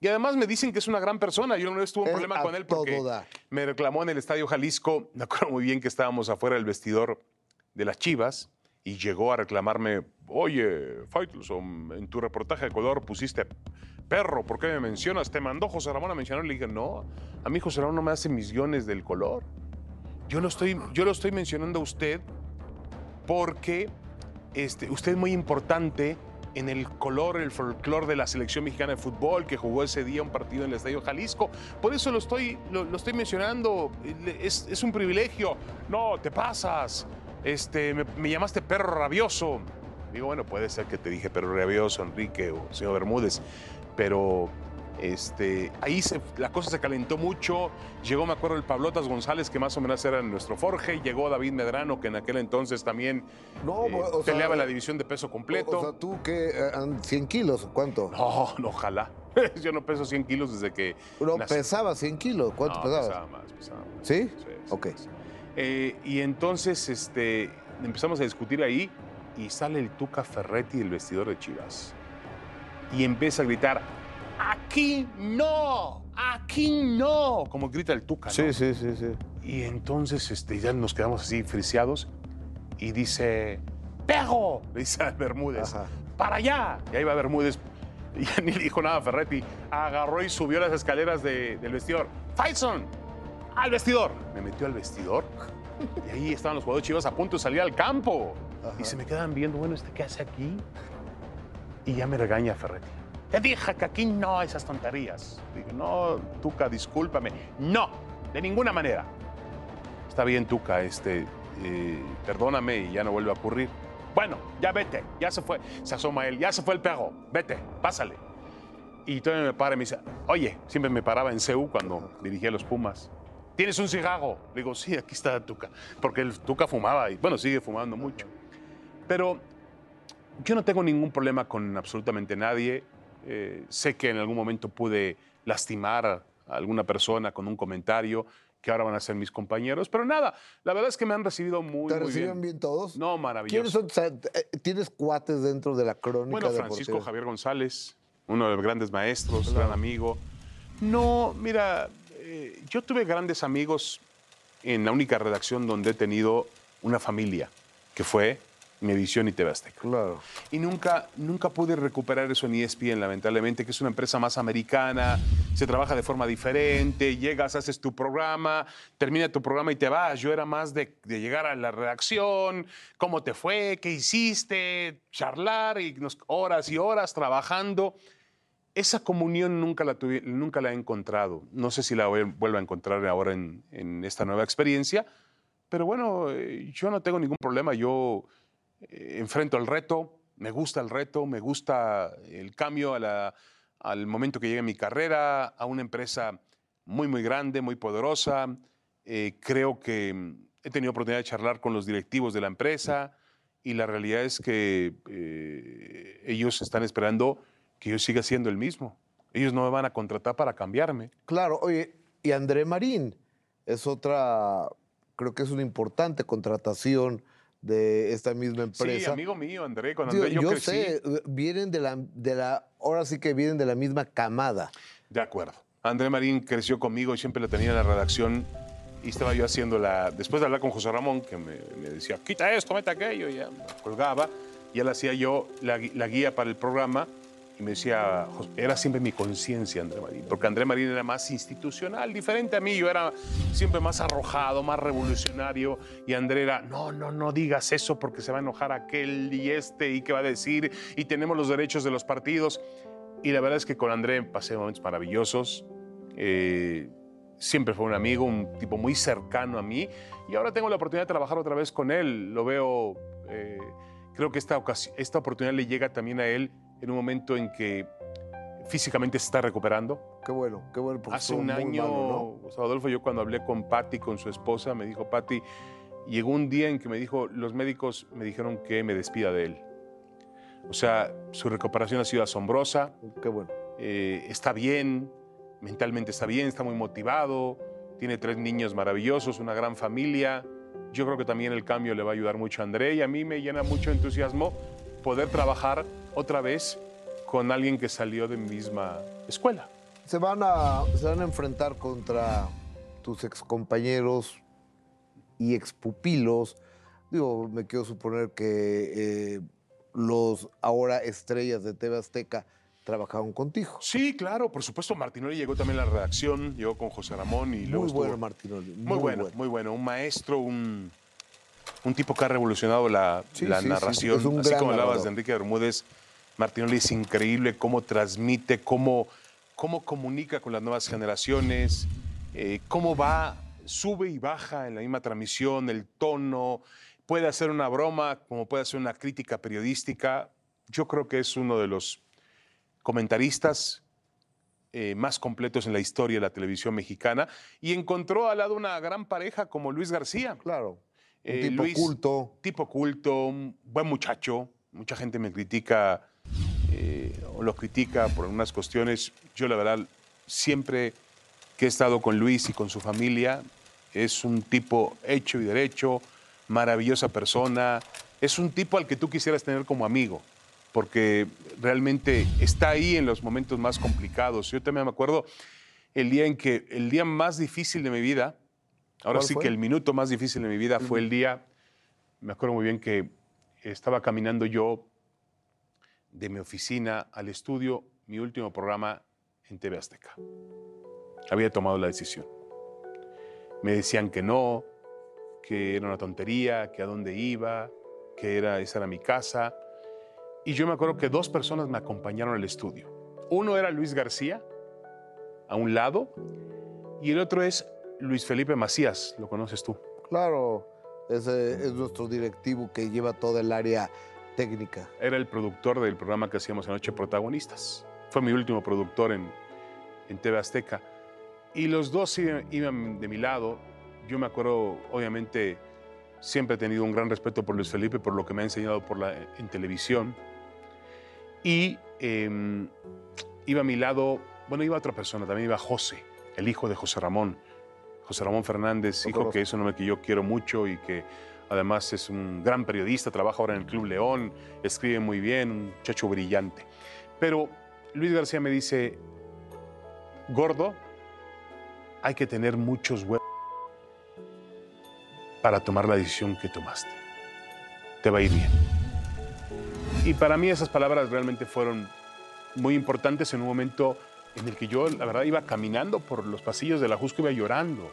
Y además me dicen que es una gran persona. Yo una vez tuve un problema con él porque me reclamó en el Estadio Jalisco. Me acuerdo muy bien que estábamos afuera del vestidor de las Chivas y llegó a reclamarme, oye, Faitelson, en tu reportaje de color pusiste perro, ¿por qué me mencionas? ¿Te mandó José Ramón a mencionar? Le dije, no, a mí José Ramón no me hace mis guiones del color. Yo lo estoy, yo lo estoy mencionando a usted porque este, usted es muy importante en el color, el folclore de la selección mexicana de fútbol que jugó ese día un partido en el Estadio Jalisco. Por eso lo estoy, lo, estoy mencionando. Es, un privilegio. No, te pasas. Este, me, llamaste perro rabioso. Digo, bueno, puede ser que te dije perro rabioso, Enrique o señor Bermúdez, pero este, ahí la cosa se calentó mucho. Llegó, me acuerdo, el Pablotas González, que más o menos era nuestro Forge. Llegó David Medrano, que en aquel entonces también no, eh, peleaba en la división de peso completo. O, sea, tú que 100 kilos, ¿cuánto? No, no, ojalá. Yo no peso 100 kilos desde que. No, pesaba 100 kilos. ¿Cuánto no, pesabas? Pesaba más, pesaba más. ¿Sí? Sí. ok. Eh, y entonces este, empezamos a discutir ahí y sale el Tuca Ferretti del vestidor de Chivas. Y empieza a gritar aquí no, aquí no, como grita el Tuca. Sí, sí, sí, sí. Y entonces este, ya nos quedamos así friseados y dice, ¡Pego! Le dice a Bermúdez, ¡para allá! Y ahí va Bermúdez, y ya ni le dijo nada a Ferretti, agarró y subió las escaleras del vestidor. ¡Faison! ¡Al vestidor! Me metió al vestidor y ahí estaban los jugadores chivas a punto de salir al campo. Y se me quedan viendo, bueno, ¿este qué hace aquí? Y ya me regaña Ferretti. Te dije que aquí no esas tonterías. Digo, no, Tuca, discúlpame. No, de ninguna manera. Está bien, Tuca, este, eh, perdóname y ya no vuelve a ocurrir. Bueno, ya vete, ya se fue. Se asoma él, ya se fue el perro. Vete, pásale. Y todavía me para y me dice, oye, siempre me paraba en CEU cuando dirigía los Pumas. ¿Tienes un cigarro? Le digo, sí, aquí está Tuca. Porque el Tuca fumaba y, bueno, sigue fumando mucho. Pero yo no tengo ningún problema con absolutamente nadie. Eh, sé que en algún momento pude lastimar a alguna persona con un comentario que ahora van a ser mis compañeros, pero nada, la verdad es que me han recibido muy, ¿Te muy reciben bien. todos? No, maravilloso. Eh, ¿Tienes cuates dentro de la crónica Bueno, Francisco Javier González, uno de los grandes maestros, gran amigo. No, mira, eh, yo tuve grandes amigos en la única redacción donde he tenido una familia, que fue Medición y TV Azteca. Claro. Y nunca, nunca pude recuperar eso en ESPN, lamentablemente, que es una empresa más americana, se trabaja de forma diferente, llegas, haces tu programa, termina tu programa y te vas. Yo era más de, llegar a la redacción, cómo te fue, qué hiciste, charlar y horas y horas trabajando. Esa comunión nunca la, tuve, nunca la he encontrado. No sé si la vuelvo a encontrar ahora en, en esta nueva experiencia, pero bueno, eh, yo no tengo ningún problema. Yo eh, enfrento el reto, me gusta el reto, me gusta el cambio al momento que llegué a mi carrera, a una empresa muy, muy grande, muy poderosa. Eh, creo que mm, he tenido oportunidad de charlar con los directivos de la empresa y la realidad es que eh, ellos están esperando que yo siga siendo el mismo. Ellos no me van a contratar para cambiarme. Claro, oye, y André Marín es otra, creo que es una importante contratación de esta misma empresa. Sí, amigo mío, André, André yo, yo crecí. sé, vienen de la, de la, ahora sí que vienen de la misma camada. De acuerdo. André Marín creció conmigo y siempre la tenía en la redacción y estaba yo haciendo la... Después de hablar con José Ramón, que me, me decía, quita esto, mete aquello, y ya colgaba, y él hacía yo la, la guía para el programa y me decía, "Jos- era siempre mi conciencia André Marín, porque André Marín era más institucional, diferente a mí, yo era siempre más arrojado, más revolucionario, y André era, no, no, no digas eso porque se va a enojar aquel y este, y qué va a decir, y tenemos los derechos de los partidos. Y la verdad es que con André pasé momentos maravillosos. Eh, siempre fue un amigo, un tipo muy cercano a mí. Y ahora tengo la oportunidad de trabajar otra vez con él. Lo veo, eh, creo que esta, ocasi- esta oportunidad le llega también a él en un momento en que físicamente se está recuperando. Qué bueno, qué bueno. porque Hace un año, malo, Gustavo Adolfo, yo cuando hablé con Patty, con su esposa, me dijo, Patty, llegó un día en que me dijo, los médicos me dijeron que me despida de él. O sea, su recuperación ha sido asombrosa, ¿no? Qué bueno. eh, está bien, mentalmente está bien, está muy motivado, tiene tres niños maravillosos, una gran familia. Yo creo que también el cambio le va a ayudar mucho a André y a mí me llena mucho entusiasmo poder trabajar otra vez con alguien que salió de mi misma escuela. Se van a, se van a enfrentar contra tus excompañeros y expupilos. Digo, me quiero suponer que eh, los ahora estrellas de TV Azteca trabajaron contigo. Sí, claro, por supuesto. Martinoli llegó también a la redacción, llegó con José Ramón y luego Muy estuvo- bueno, Martinoli. Muy, bueno, muy bueno. Un maestro, un, un tipo que ha revolucionado la, Sí, la sí, sí, narración. un Así como hablabas de Enrique Bermúdez, Martinoli es increíble cómo transmite, cómo, cómo comunica con las nuevas generaciones, eh, cómo va, sube y baja en la misma transmisión, el tono. Puede hacer una broma, como puede hacer una crítica periodística. Yo creo que es uno de los comentaristas eh, más completos en la historia de la televisión mexicana y encontró al lado una gran pareja como Luis García. Claro. Un Eh, tipo Luis, culto. Tipo culto, un buen muchacho. Mucha gente me critica eh, o lo critica por algunas cuestiones. Yo la verdad siempre que he estado con Luis y con su familia es un tipo hecho y derecho, maravillosa persona. Es un tipo al que tú quisieras tener como amigo porque realmente está ahí en los momentos más complicados. Yo también me acuerdo el día en que, el día más difícil de mi vida, ahora ¿Cuál sí fue? que el minuto más difícil de mi vida fue el día, me acuerdo muy bien que estaba caminando yo de mi oficina al estudio, mi último programa en TV Azteca. Había tomado la decisión. Me decían que no, que era una tontería, que a dónde iba, que era, esa era mi casa. Y yo me acuerdo que dos personas me acompañaron al estudio. Uno era Luis García, a un lado, y el otro es Luis Felipe Macías, lo conoces tú. Claro. Ese es nuestro directivo que lleva toda el área técnica. Era el productor del programa que hacíamos anoche, Protagonistas. Fue mi último productor en, en TV Azteca. Y los dos iban, de mi lado. Yo me acuerdo, obviamente, siempre he tenido un gran respeto por Luis Felipe, por lo que me ha enseñado por la, en televisión. Y eh, iba a mi lado, bueno, iba otra persona, también iba José, el hijo de José Ramón. José Ramón Fernández, hijo que es un hombre que yo quiero mucho y que además es un gran periodista, trabaja ahora en el Club León, escribe muy bien, un muchacho brillante. Pero Luis García me dice, gordo, hay que tener muchos huevos para tomar la decisión que tomaste. Te va a ir bien. Y para mí esas palabras realmente fueron muy importantes en un momento en el que yo, la verdad, iba caminando por los pasillos de la Jusco, iba llorando.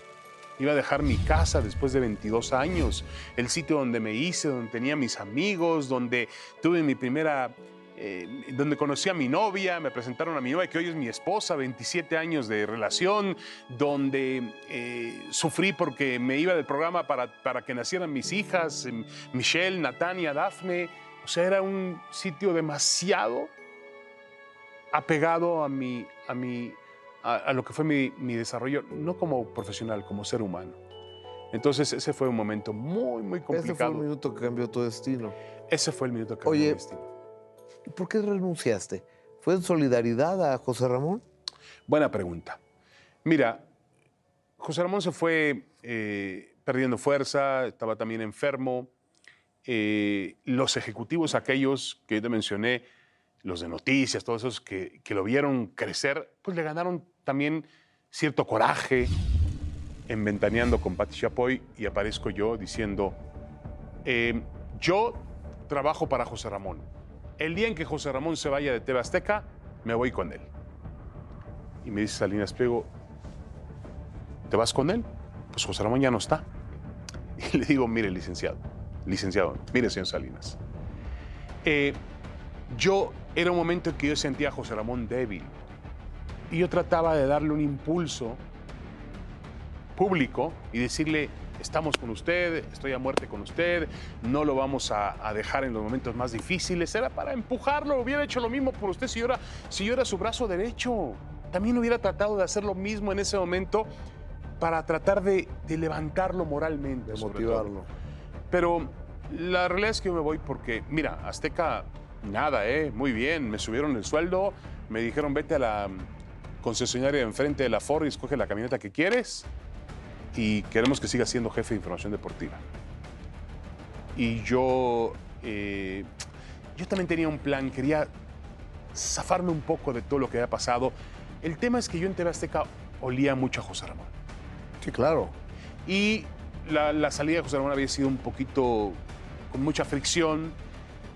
Iba a dejar mi casa después de 22 años, el sitio donde me hice, donde tenía mis amigos, donde tuve mi primera, eh, donde conocí a mi novia, me presentaron a mi novia, que hoy es mi esposa, 27 años de relación, donde eh, sufrí porque me iba del programa para, para que nacieran mis hijas, eh, Michelle, Natania, Dafne. O sea, era un sitio demasiado apegado a, mi, a, mi, a, a lo que fue mi, mi desarrollo, no como profesional, como ser humano. Entonces ese fue un momento muy, muy Ese fue complicado. el minuto que cambió tu destino. Ese fue el minuto que Oye, cambió mi destino. ¿Y por qué renunciaste? ¿Fue en solidaridad a José Ramón? Buena pregunta. Mira, José Ramón se fue eh, perdiendo fuerza, estaba también enfermo. Eh, los ejecutivos, aquellos que yo te mencioné, los de noticias, todos esos que, que lo vieron crecer, pues le ganaron también cierto coraje en Ventaneando con Pati Chapoy y aparezco yo diciendo, eh, yo trabajo para José Ramón. El día en que José Ramón se vaya de TV Azteca, me voy con él. Y me dice Salinas Pliego, ¿te vas con él? Pues José Ramón ya no está. Y le digo, mire, licenciado, licenciado, mire, señor Salinas. eh, yo era un momento en que yo sentía a José Ramón débil. Y yo trataba de darle un impulso público y decirle, estamos con usted, estoy a muerte con usted, no lo vamos a, a dejar en los momentos más difíciles. Era para empujarlo, hubiera hecho lo mismo por usted si yo era, si yo era su brazo derecho. También hubiera tratado de hacer lo mismo en ese momento para tratar de, de levantarlo moralmente. De todo. motivarlo. Pero la realidad es que yo me voy porque, mira, Azteca, nada, ¿eh? Muy bien, me subieron el sueldo, me dijeron vete a la concesionaria de enfrente de la Ford y escoge la camioneta que quieres y queremos que sigas siendo jefe de información deportiva. Y yo, eh, yo también tenía un plan, quería zafarme un poco de todo lo que había pasado. El tema es que yo en TV Azteca olía mucho a José Ramón. Sí, claro. Y la, la salida de José Ramón había sido un poquito con mucha fricción.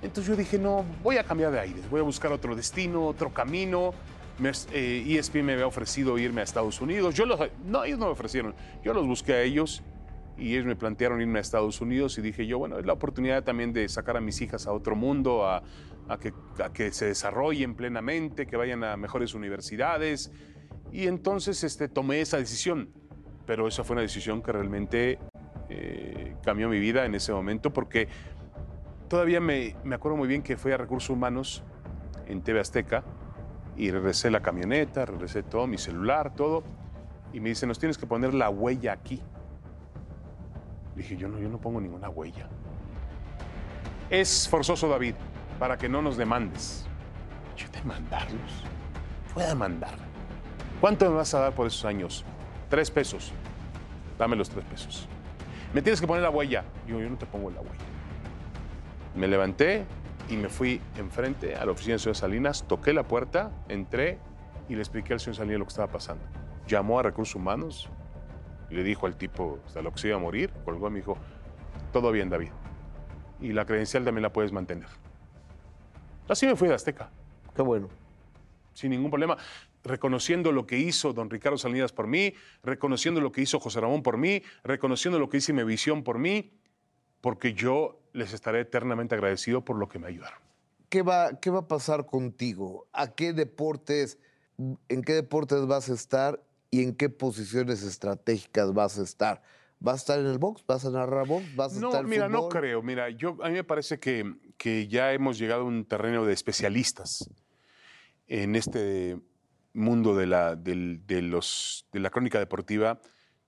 Entonces yo dije, no, voy a cambiar de aires, voy a buscar otro destino, otro camino. Me, eh, ESPN me había ofrecido irme a Estados Unidos. Yo los, no, ellos no me ofrecieron. Yo los busqué a ellos y ellos me plantearon irme a Estados Unidos y dije yo, bueno, es la oportunidad también de sacar a mis hijas a otro mundo, a, a que, a que se desarrollen plenamente, que vayan a mejores universidades. Y entonces este, tomé esa decisión. Pero esa fue una decisión que realmente eh, cambió mi vida en ese momento porque todavía me, me acuerdo muy bien que fui a Recursos Humanos en TV Azteca y regresé la camioneta, regresé todo, mi celular, todo. Y me dice, nos tienes que poner la huella aquí. Dije, yo no, yo no pongo ninguna huella. Es forzoso, David, para que no nos demandes. Yo demandarlos. Voy a demandar. ¿Cuánto me vas a dar por esos años? Tres pesos. Dame los tres pesos. Me tienes que poner la huella. Yo, yo no te pongo la huella. Me levanté y me fui enfrente a la oficina del señor Salinas, toqué la puerta, entré y le expliqué al señor Salinas lo que estaba pasando. Llamó a Recursos Humanos le dijo al tipo hasta lo que se iba a morir, colgó y me dijo, todo bien, David. Y la credencial también la puedes mantener. Así me fui de Azteca Qué bueno. sin ningún problema, reconociendo lo que hizo don Ricardo Salinas por mí, reconociendo lo que hizo José Ramón por mí, reconociendo lo que hizo Imevisión por mí, porque yo les estaré eternamente agradecido por lo que me ayudaron. ¿Qué va, ¿Qué va a pasar contigo? ¿A qué deportes, en qué deportes vas a estar y en qué posiciones estratégicas vas a estar? ¿Vas a estar en el box? ¿Vas a narrar box? ¿Vas a No, estar en mira, no fútbol? creo. Mira, yo, a mí me parece que, que ya hemos llegado a un terreno de especialistas en este mundo de la, de los, de la crónica deportiva.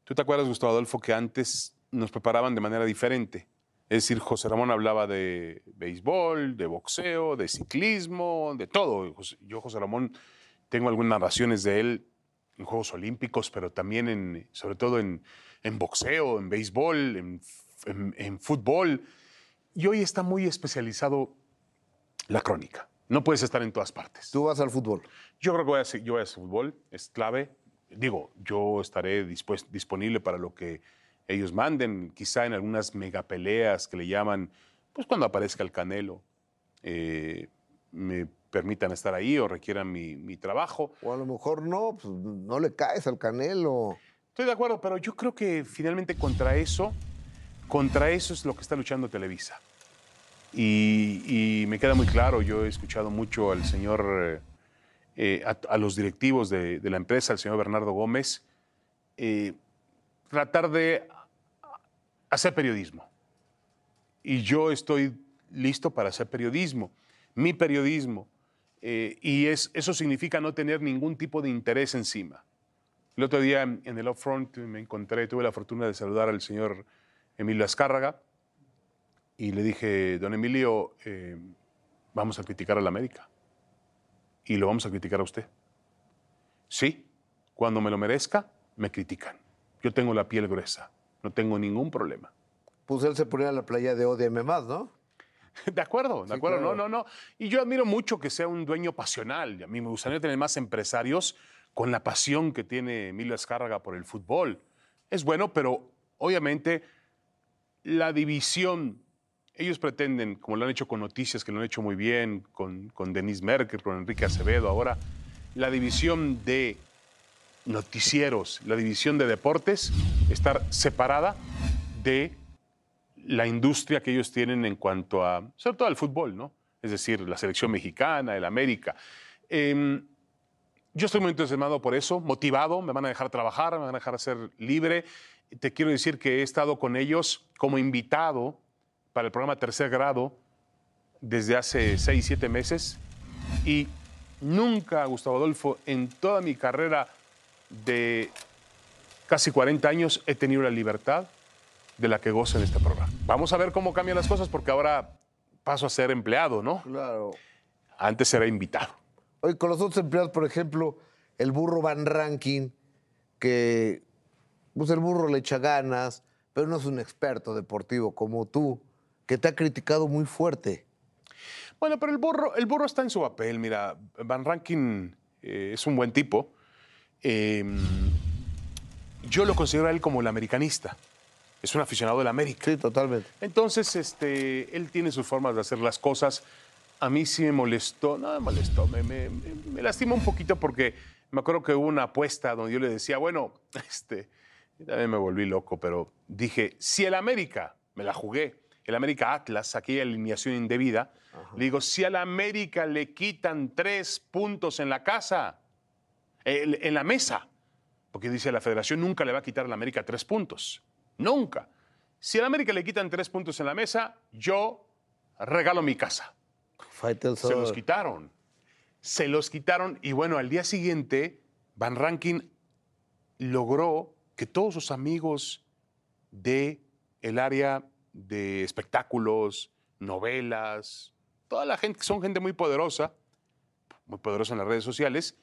¿Tú te acuerdas, Gustavo Adolfo, que antes nos preparaban de manera diferente? Es decir, José Ramón hablaba de béisbol, de boxeo, de ciclismo, de todo. Yo, José Ramón, tengo algunas narraciones de él en Juegos Olímpicos, pero también en, sobre todo en, en boxeo, en béisbol, en, en- en fútbol. Y hoy está muy especializado la crónica. No puedes estar en todas partes. Tú vas al fútbol. Yo creo que voy a hacer, yo voy a hacer fútbol, es clave. Digo, yo estaré disponible para lo que ellos manden, quizá en algunas megapeleas que le llaman, pues cuando aparezca el Canelo, eh, me permitan estar ahí o requieran mi, mi trabajo. O a lo mejor no, pues no le caes al canelo. Estoy de acuerdo, pero yo creo que finalmente contra eso, contra eso es lo que está luchando Televisa. Y, y me queda muy claro, yo he escuchado mucho al señor, eh, eh, a, a los directivos de, de la empresa, al señor Bernardo Gómez, eh, tratar de hacer periodismo. Y yo estoy listo para hacer periodismo. Mi periodismo eh, y es, eso significa no tener ningún tipo de interés encima. El otro día en el upfront me encontré, tuve la fortuna de saludar al señor Emilio Azcárraga y le dije, don Emilio, eh, vamos a criticar a la América y lo vamos a criticar a usted. Sí, cuando me lo merezca, me critican. Yo tengo la piel gruesa, no tengo ningún problema. Pues él se ponía a la playa de Odiame más, ¿no? De acuerdo, de Sí, acuerdo. claro. No, no, no. Y yo admiro mucho que sea un dueño pasional. A mí me gustaría tener más empresarios con la pasión que tiene Emilio Azcárraga por el fútbol. Es bueno, pero obviamente la división, ellos pretenden, como lo han hecho con Noticias, que lo han hecho muy bien, con, con Denise Merkel, con Enrique Acevedo, ahora, la división de noticieros, la división de deportes, estar separada de la industria que ellos tienen en cuanto a, sobre todo al fútbol, ¿no? Es decir, la selección mexicana, el América. Em, yo estoy muy entusiasmado por eso, motivado, me van a dejar trabajar, me van a dejar ser libre. Te quiero decir que he estado con ellos como invitado para el programa Tercer Grado desde hace seis, siete meses y nunca, Gustavo Adolfo, en toda mi carrera de casi 40 años he tenido la libertad de la que gozo en este programa. Vamos a ver cómo cambian las cosas porque ahora paso a ser empleado, ¿no? Claro. Antes era invitado. Oye, con los otros empleados, por ejemplo, el burro Van Ranking, que pues el burro le echa ganas, pero no es un experto deportivo como tú, que te ha criticado muy fuerte. Bueno, pero el burro, el burro está en su papel. Mira, Van Rankin eh, es un buen tipo. Eh, yo lo considero a él como el americanista. Es un aficionado del América. Sí, totalmente. Entonces, este, él tiene sus formas de hacer las cosas. A mí sí me molestó, no me molestó, me, me, lastimó un poquito porque me acuerdo que hubo una apuesta donde yo le decía, bueno, este, también me volví loco, pero dije, si el América, me la jugué, el América Atlas, aquella alineación indebida, le digo, si al América le quitan tres puntos en la casa, en, la mesa, porque dice la federación nunca le va a quitar al América tres puntos, nunca. Si al América le quitan tres puntos en la mesa, yo regalo mi casa. Se los quitaron. Se los quitaron y bueno, al día siguiente, Van Rankin logró que todos sus amigos de el área de espectáculos, novelas, toda la gente, que son gente muy poderosa, muy poderosa en las redes sociales,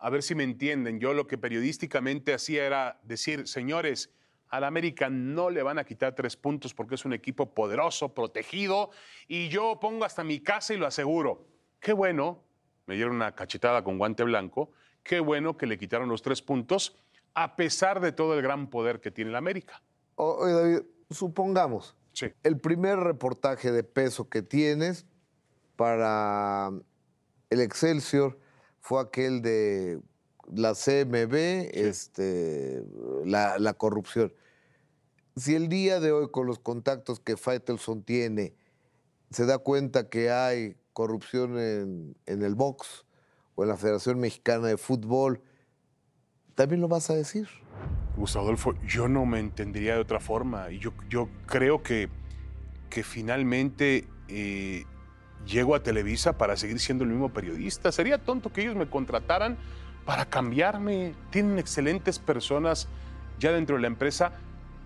a ver si me entienden. Yo lo que periodísticamente hacía era decir, señores, al América no le van a quitar tres puntos porque es un equipo poderoso, protegido, y yo pongo hasta mi casa y lo aseguro. Qué bueno, me dieron una cachetada con guante blanco, qué bueno que le quitaron los tres puntos, a pesar de todo el gran poder que tiene el América. Oye, David, supongamos, Sí. el primer reportaje de peso que tienes para el Excelsior fue aquel de la CMB, este, la, la corrupción. Si el día de hoy, con los contactos que Faitelson tiene, se da cuenta que hay corrupción en, en el box o en la Federación Mexicana de Fútbol, ¿también lo vas a decir? Gustavo Adolfo, yo no me entendería de otra forma. Yo, yo creo que, que finalmente eh, llego a Televisa para seguir siendo el mismo periodista. Sería tonto que ellos me contrataran para cambiarme. Tienen excelentes personas ya dentro de la empresa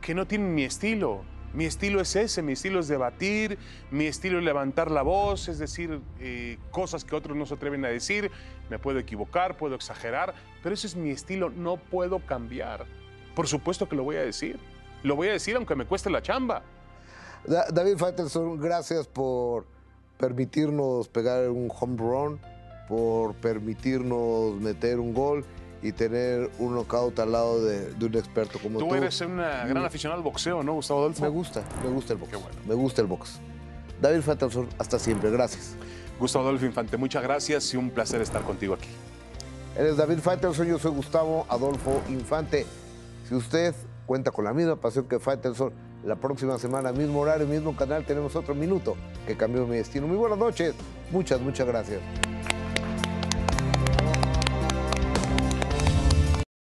que no tienen mi estilo. Mi estilo es ese, mi estilo es debatir, mi estilo es levantar la voz, es decir, eh, cosas que otros no se atreven a decir. Me puedo equivocar, puedo exagerar, pero ese es mi estilo, no puedo cambiar. Por supuesto que lo voy a decir. Lo voy a decir aunque me cueste la chamba. Da- David Faitelson, gracias por permitirnos pegar un home run, por permitirnos meter un gol y tener un knockout al lado de, de un experto como tú. Tú eres una gran aficionado al boxeo, ¿no, Gustavo Adolfo? Me gusta, me gusta el box. Qué bueno. Me gusta el box. David Faitelson, hasta siempre. Gracias. Gustavo Adolfo Infante, muchas gracias y un placer estar contigo aquí. Él es David Faitelson, yo soy Gustavo Adolfo Infante. Si usted cuenta con la misma pasión que Faitelson, la próxima semana, mismo horario, mismo canal, tenemos otro minuto que cambió mi destino. Muy buenas noches, muchas, muchas gracias.